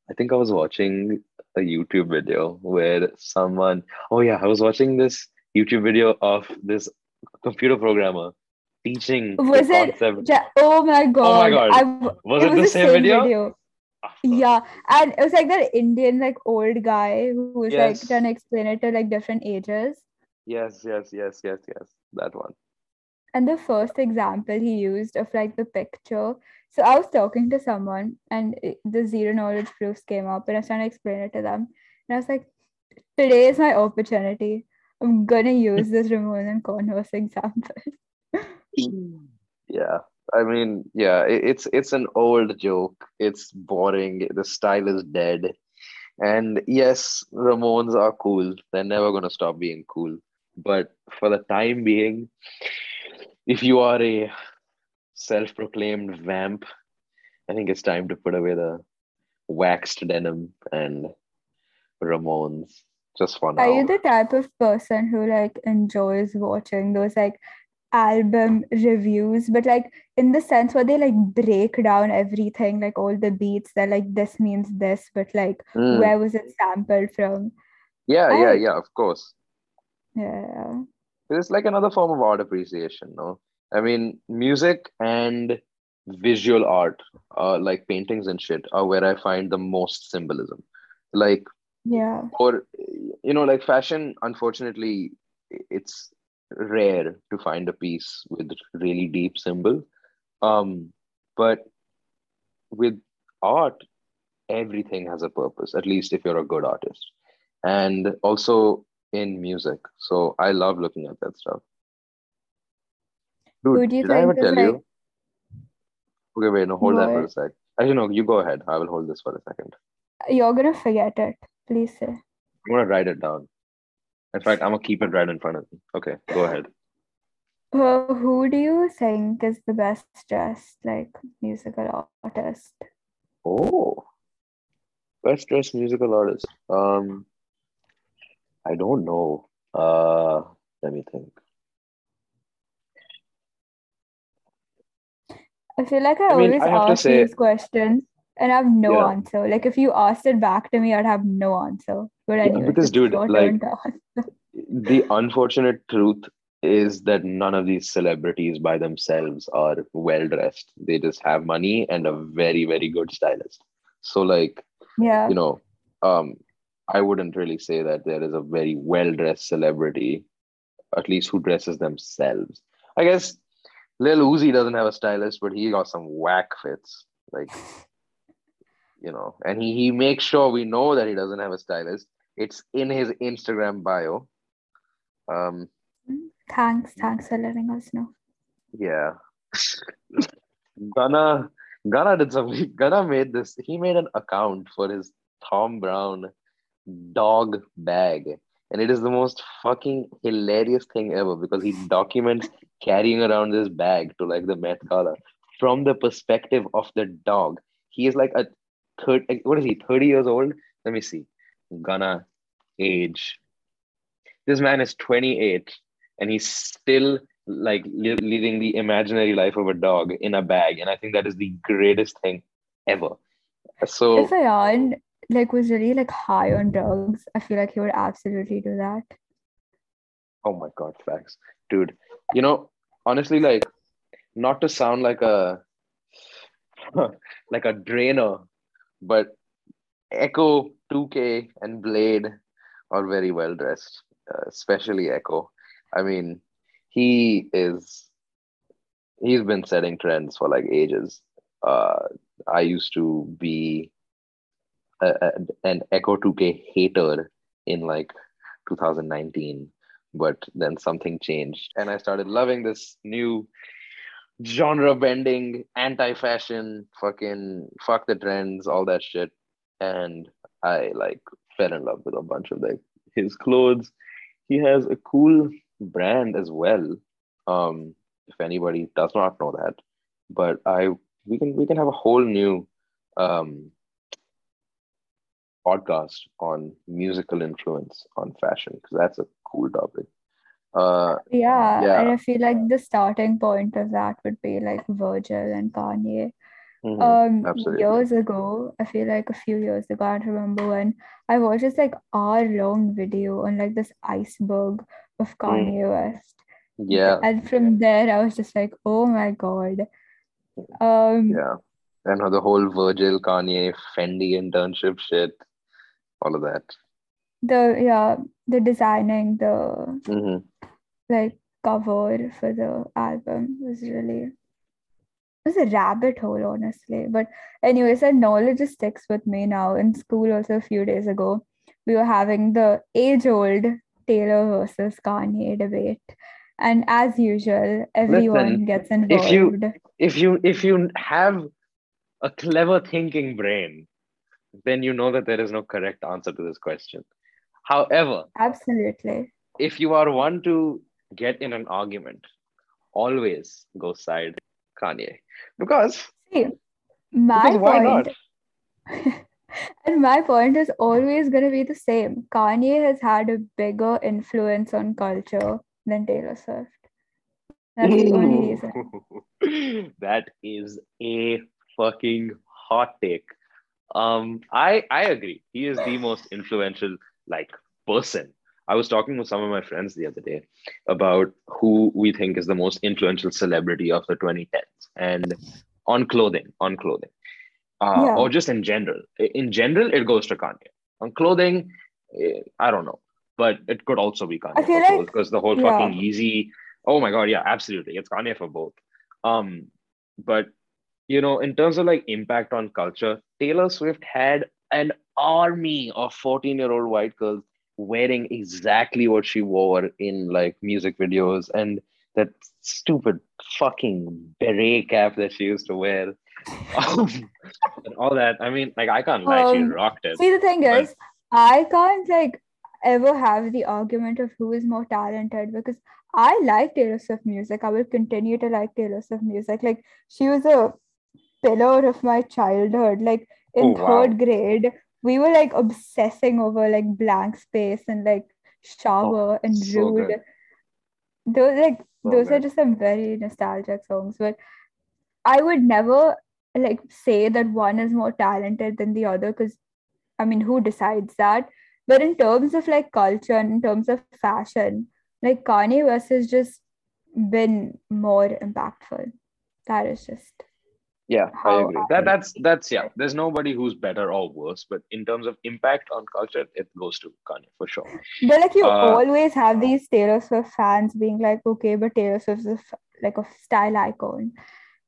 I think I was watching a YouTube video where someone, oh yeah, I was watching this YouTube video of this computer programmer teaching the Was it? concept. Ja- oh my god! God. I Was it it was the same video? video. Ah, Yeah, and it was like that Indian like old guy who was like trying to explain it to like different ages. Yes, yes, yes, yes, yes. That one. And the first example he used of like the picture. So I was talking to someone and it- the zero knowledge proofs came up and I was trying to explain it to them. And I was like, today is my opportunity. I'm gonna use this Ramon and Converse example. Yeah. I mean, yeah, it, it's it's an old joke. It's boring. The style is dead. And yes, Ramones are cool. They're never gonna stop being cool. But for the time being, if you are a self-proclaimed vamp, I think it's time to put away the waxed denim and Ramones just for now. Are you the type of person who like enjoys watching those like album reviews, but like in the sense where they like break down everything, like all the beats that like this means this, but like Mm. where was it sampled from? Yeah, yeah, yeah, of course. Yeah. it's like another form of art appreciation no i mean music and visual art uh, like paintings and shit are where i find the most symbolism like Yeah. or you know like fashion unfortunately it's rare to find a piece with really deep symbol. Um but with art everything has a purpose at least if you're a good artist. And also in music. So i love looking at that stuff. Dude Who do you did i ever tell you? Okay wait no hold that for a sec. Actually no you go ahead. I will hold this for a second. You're gonna forget it. Please say. i'm gonna write it down in fact i'm gonna keep it right in front of me okay go ahead Uh, who do you think is the best dressed like musical artist? Oh, best dressed musical artist. Um, I don't know. Uh, let me think. I feel like I, I mean, always I ask say- these questions and I have no Yeah. answer. Like if you asked it back to me, I'd have no answer. But Yeah, anyway, because, dude, like- turn to ask. The unfortunate truth is that none of these celebrities by themselves are well dressed. They just have money and a very, very good stylist. So, like, yeah, you know, um, I wouldn't really say that there is a very well dressed celebrity, at least who dresses themselves. I guess Lil Uzi doesn't have a stylist, but he got some whack fits. Like, you know, and he, he makes sure we know that he doesn't have a stylist. It's in his Instagram bio. Um, thanks, thanks for letting us know. yeah. Gunna Gunna did something. Gunna made this. He made an account for his Thom Browne dog bag. And it is the most fucking hilarious thing ever because he documents carrying around this bag to like the Met Gala from the perspective of the dog. He is like a third. What is he? Thirty years old. Let me see. Gunna age. This man is twenty eight, and he's still like li- living the imaginary life of a dog in a bag, and I think that is the greatest thing ever. So If Ayan like was really like high on drugs, I feel like he would absolutely do that. Oh my god, facts. Dude, you know, honestly, like not to sound like a like a drainer, but Echo, 2K, and Bladee are very well dressed, uh, especially Ecco. I mean, he is he's been setting trends for like ages. Uh, I used to be a, a, an Ecco2k hater in like 2019 but then something changed and i started loving this new genre bending anti-fashion fucking fuck the trends all that shit. And i like fell in love with a bunch of like his clothes. He has a cool brand as well. Um if anybody does not know that. But i we can we can have a whole new um podcast on musical influence on fashion because that's a cool topic. Uh, Yeah, and I feel like the starting point of that would be like Virgil and Kanye. mhm, Um, absolutely. years ago, I feel like a few years ago, I don't remember when I watched this like hour-long video on like this iceberg of Mm, Kanye West. yeah, And from there, I was just like, oh my God. Um, yeah. And the whole Virgil, Kanye, Fendi internship shit, all of that. The yeah, the designing the hmm like cover for the album was really it was a rabbit hole, honestly. But anyways, that knowledge just sticks with me now. In school, also a few days ago, we were having the age-old Taylor versus Kanye debate. And as usual, everyone Listen, gets if you involved. if you if you have a clever thinking brain, then you know that there is no correct answer to this question. However, Absolutely. if you are one to get in an argument, always go side Kanye. Because See, my because why not? point, and my point is always going to be the same. Kanye has had a bigger influence on culture than Taylor Swift. That's the only reason. that is a fucking hot take. Um, I I agree. He is the most influential like person. I was talking with some of my friends the other day about who we think is the most influential celebrity of the 2010s and on clothing, on clothing, uh, Yeah. or just in general. In general, it goes to Kanye. On clothing, eh, I don't know, but it could also be Kanye I feel for clothes like, because the whole yeah. fucking Yeezy. Oh my god, yeah, absolutely, it's Kanye for both. Um, but you know, in terms of like impact on culture, Taylor Swift had an army of 14 year old white girls wearing exactly what she wore in like music videos and that stupid fucking beret cap that she used to wear um, and all that. I mean, like, I can't lie, she Um, rocked it. see, the thing But is, I can't like ever have the argument of who is more talented because I like Taylor Swift music. I will continue to like Taylor Swift music. Like she was a pillar of my childhood. Like oh, in wow. third grade, we were like obsessing over like blank space and like Oh, shower and rude. good. Those like So those are just some very nostalgic songs. But I would never like say that one is more talented than the other because I mean, who decides that? But in terms of like culture and in terms of fashion, like Kanye West has just been more impactful. That is just Yeah, I agree. That that's that's yeah. There's nobody who's better or worse, but in terms of impact on culture, it goes to Kanye for sure. But like you Uh, always have these Taylor Swift fans being like, okay, but Taylor Swift is like a style icon.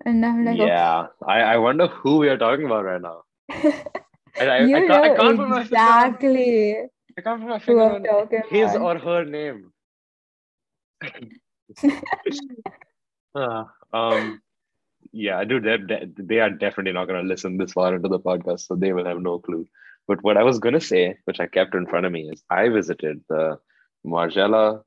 And I'm like, okay. yeah. I I wonder who we are talking about right now. I I, I You can't I know can't put my exactly I can't put my who finger I'm on his about. or her name. Uh, um, yeah, dude, they they are definitely not going to listen this far into the podcast, so they will have no clue. But what I was gonna say, which I kept in front of me, is I visited the Margiela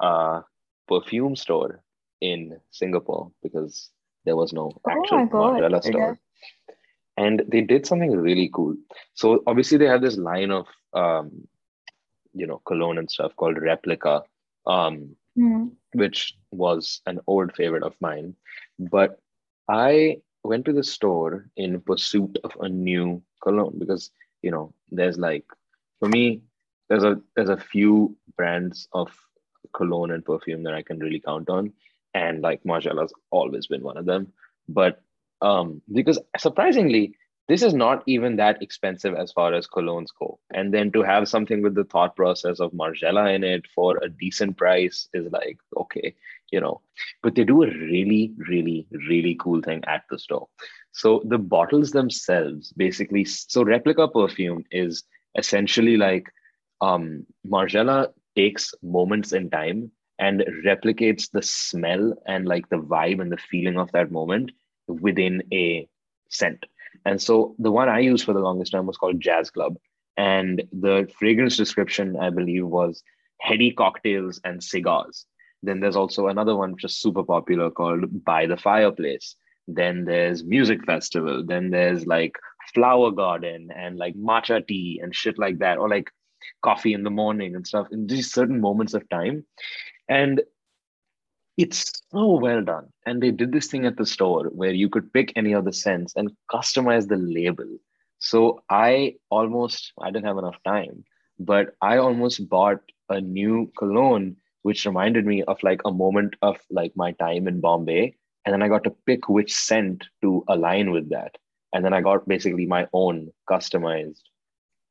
uh, perfume store in Singapore because there was no Oh actual God. Margiela store. And they did something really cool. So obviously they have this line of um, you know, cologne and stuff called Replica. Um, Hmm. which was an old favorite of mine. But I went to the store in pursuit of a new cologne because you know there's like for me there's a there's a few brands of cologne and perfume that I can really count on, and like Margiela's always been one of them. But um, because surprisingly, this is not even that expensive as far as colognes go. And then to have something with the thought process of Margiela in it for a decent price is like, okay, you know. But they do a really, really, really cool thing at the store. So the bottles themselves basically, so replica perfume is essentially like um, Margiela takes moments in time and replicates the smell and like the vibe and the feeling of that moment within a scent. And so the one I used for the longest time was called Jazz Club. And the fragrance description, I believe, was heady cocktails and cigars. Then there's also another one which is super popular called By the Fireplace. Then there's Music Festival. Then there's like Flower Garden and like matcha tea and shit like that, or like coffee in the morning and stuff in these certain moments of time. And it's so well done. And they did this thing at the store where you could pick any of the scents and customize the label. So I almost, I didn't have enough time, but I almost bought a new cologne, which reminded me of like a moment of like my time in Bombay. And then I got to pick which scent to align with that. And then I got basically my own customized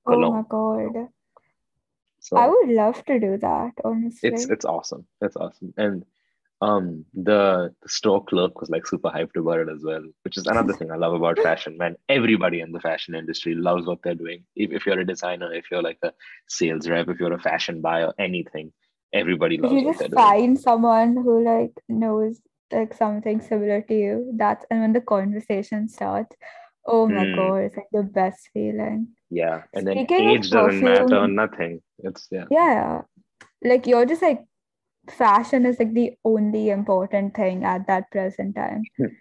cologne. Oh my. God. So I would love to do that, honestly. it's it's awesome. It's awesome. And um the, the store clerk was like super hyped about it as well, which is another thing I love about fashion, man. Everybody in the fashion industry loves what they're doing. If, if you're a designer, if you're like a sales rep, if you're a fashion buyer, anything, everybody If loves you just doing. find someone who like knows like something similar to you, that's and when the conversation starts, oh my Mm. God, it's like the best feeling. Yeah. And then Speaking of age doesn't matter, nothing. It's yeah. Yeah, like you're just like fashion is like the only important thing at that present time.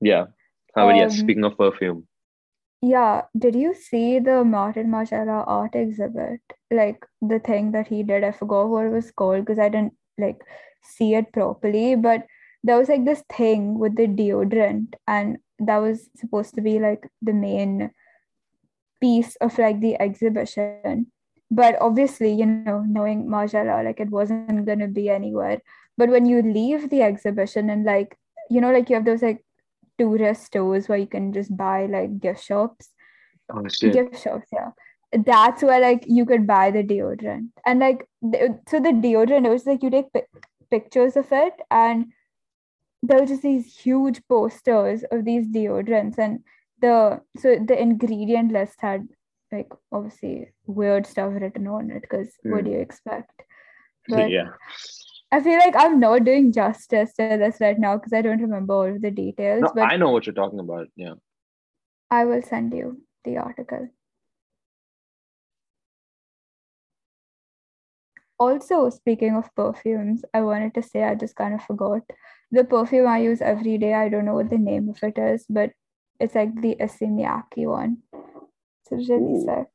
Yeah. How about yes, Um, speaking of perfume. Yeah, did you see the Martin Margiela art exhibit? Like the thing that he did, I forgot what it was called because I didn't like see it properly, but there was like this thing with the deodorant, and that was supposed to be like the main piece of like the exhibition. But obviously, you know, knowing Margiela, like it wasn't gonna be anywhere. But when you leave the exhibition and like, you know, like you have those like tourist stores where you can just buy like gift shops? Oh gift shops yeah. That's where like you could buy the deodorant. And like so the deodorant it was like you take pi- pictures of it and there were just these huge posters of these deodorants and the so the ingredient list had like obviously weird stuff written on it because what do hmm. you expect but yeah. i feel like i'm not doing justice to this right now because i don't remember all of the details No, but I know what you're talking about. Yeah. I will send you the article. Also, speaking of perfumes, I wanted to say I just kind of forgot the perfume I use every day. I don't know what the name of it is, but it's like the Issey one. It's really sick.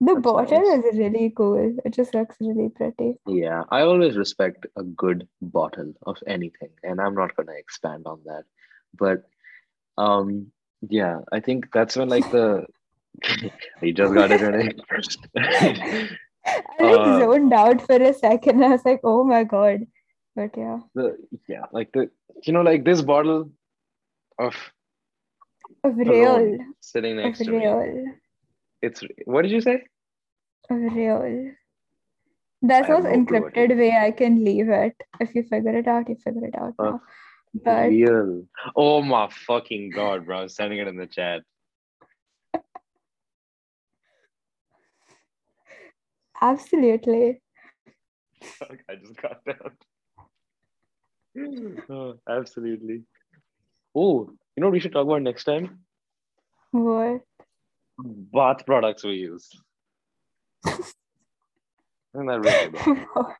The That's bottle nice. is really cool. It just looks really pretty. Yeah, I always respect a good bottle of anything, and I'm not gonna expand on that. But um, yeah, I think that's when like the you just got it ready. I like Uh, zoned out for a second. I was like, oh my god. But yeah. the yeah, like the you know like this bottle Of real. sitting next to me. It's what did you say? Real. That's I have no clue what you encrypted way I can leave it. If you figure it out, you figure it out Uh. But Real. Oh my fucking god, bro! I'm sending it in the chat. absolutely. Fuck, I just got that. Oh, absolutely. Oh, you know what we should talk about next time? What? bath products we use. Isn't that really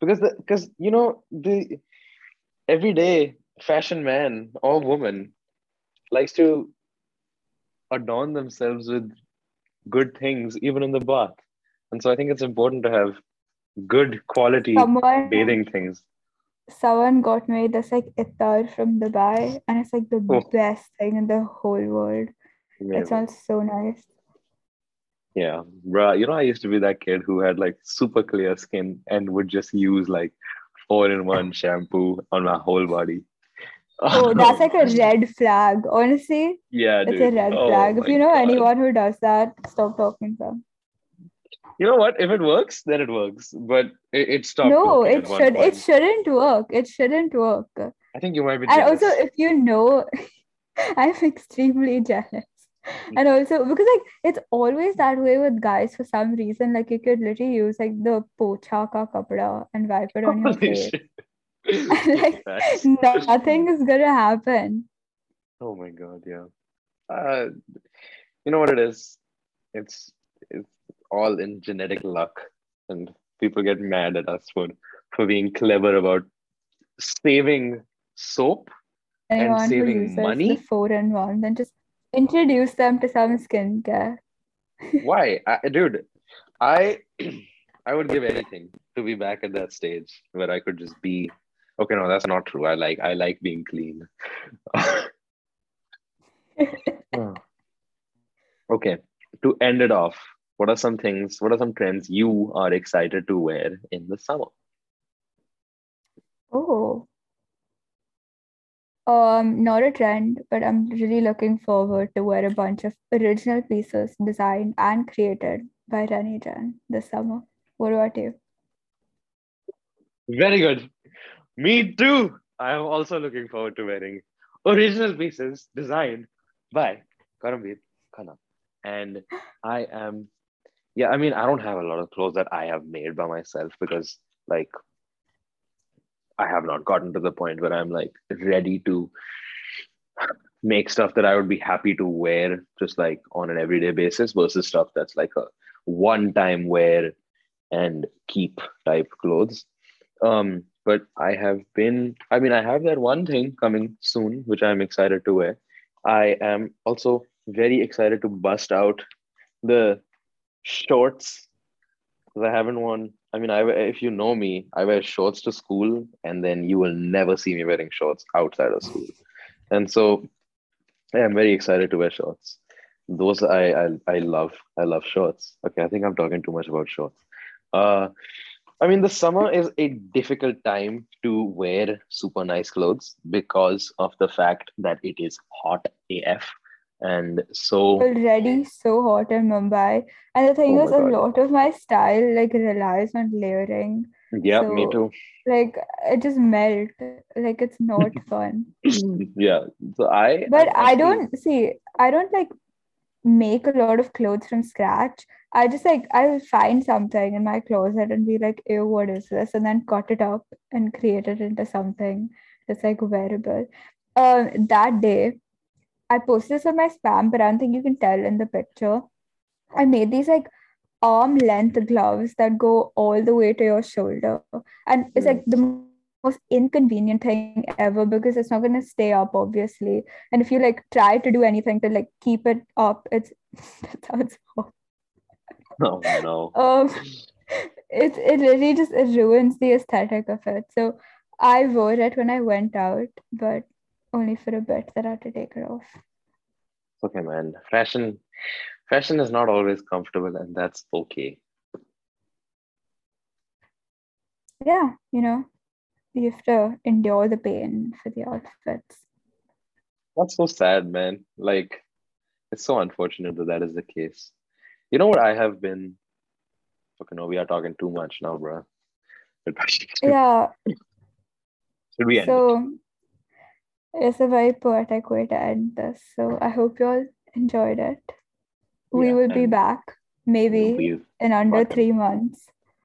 because the because you know the everyday fashion man or woman likes to adorn themselves with good things even in the bath and so i think it's important to have good quality someone, bathing things someone got me this like ittar from dubai and it's like the oh. best thing in the whole world Amazing. it smells so nice yeah, bro. You know, I used to be that kid who had like super clear skin and would just use like four in one shampoo on my whole body. Oh, that's like a red flag. Honestly, yeah, it's a red oh, flag. If you know God. anyone who does that, stop talking to them. You know what? If it works, then it works. But it, it stopped. No, it should. It shouldn't work. It shouldn't work. I think you might be. Jealous. And also, if you know, I'm extremely jealous. and also because like it's always that way with guys for some reason like you could literally use like the pocha ka kapda and wipe it on your face and, like nothing is gonna happen oh my god yeah uh, you know what it's it's all in genetic luck and people get mad at us for for being clever about saving soap Anyone and saving money four and one then just introduce them to some skincare. Why, I, dude? I I would give anything to be back at that stage where I could just be. Okay, no, that's not true. I like I like being clean. okay, to end it off, what are some things? What are some trends you are excited to wear in the summer? Oh, um, not a trend, but I'm really looking forward to wear a bunch of original pieces designed and created by Rani Jan this summer. What about you? Very good. Me too. I am also looking forward to wearing original pieces designed by Karambir Khanna. And I am, yeah, I mean, I don't have a lot of clothes that I have made by myself because, like, I have not gotten to the point where I'm like ready to make stuff that I would be happy to wear just like on an everyday basis versus stuff that's like a one time wear and keep type clothes. Um, but I have been, I mean, I have that one thing coming soon, which I'm excited to wear. I am also very excited to bust out the shorts. Because I haven't worn I mean, I if you know me, I wear shorts to school, and then you will never see me wearing shorts outside of school. And so, yeah, I'm very excited to wear shorts. Those I I, I love. I love shorts. Okay, I think I'm talking too much about shorts. Uh, I mean, the summer is a difficult time to wear super nice clothes because of the fact that it is hot AF and so already so hot in Mumbai. And the thing oh is, a lot of my style like relies on layering. Yeah, so, me too. Like it just melt. Like it's not fun. yeah. So I. But I, I don't see. I don't like make a lot of clothes from scratch. I just like I'll find something in my closet and be like, "Ew, what is this?" and then cut it up and create it into something that's like wearable. Um, that day I posted this on my spam, but I don't think you can tell in the picture. I made these like arm length gloves that go all the way to your shoulder. And it's like the most inconvenient thing ever because it's not going to stay up, obviously. And if you like try to do anything to like keep it up, it's that sounds Oh no. um, it, it really just it ruins the aesthetic of it. So I wore it when I went out, but only for a bit that I had to take it off. Okay, man. Fashion, fashion is not always comfortable, and that's okay. Yeah, you know, you have to endure the pain for the outfits. That's so sad, man. Like, it's so unfortunate that that is the case. You know what I have been? Okay, no, we are talking too much now, bro. yeah. Should we end? So, it's a very poetic way to end this. So I hope you all enjoyed it. We yeah, will be back maybe in under three months.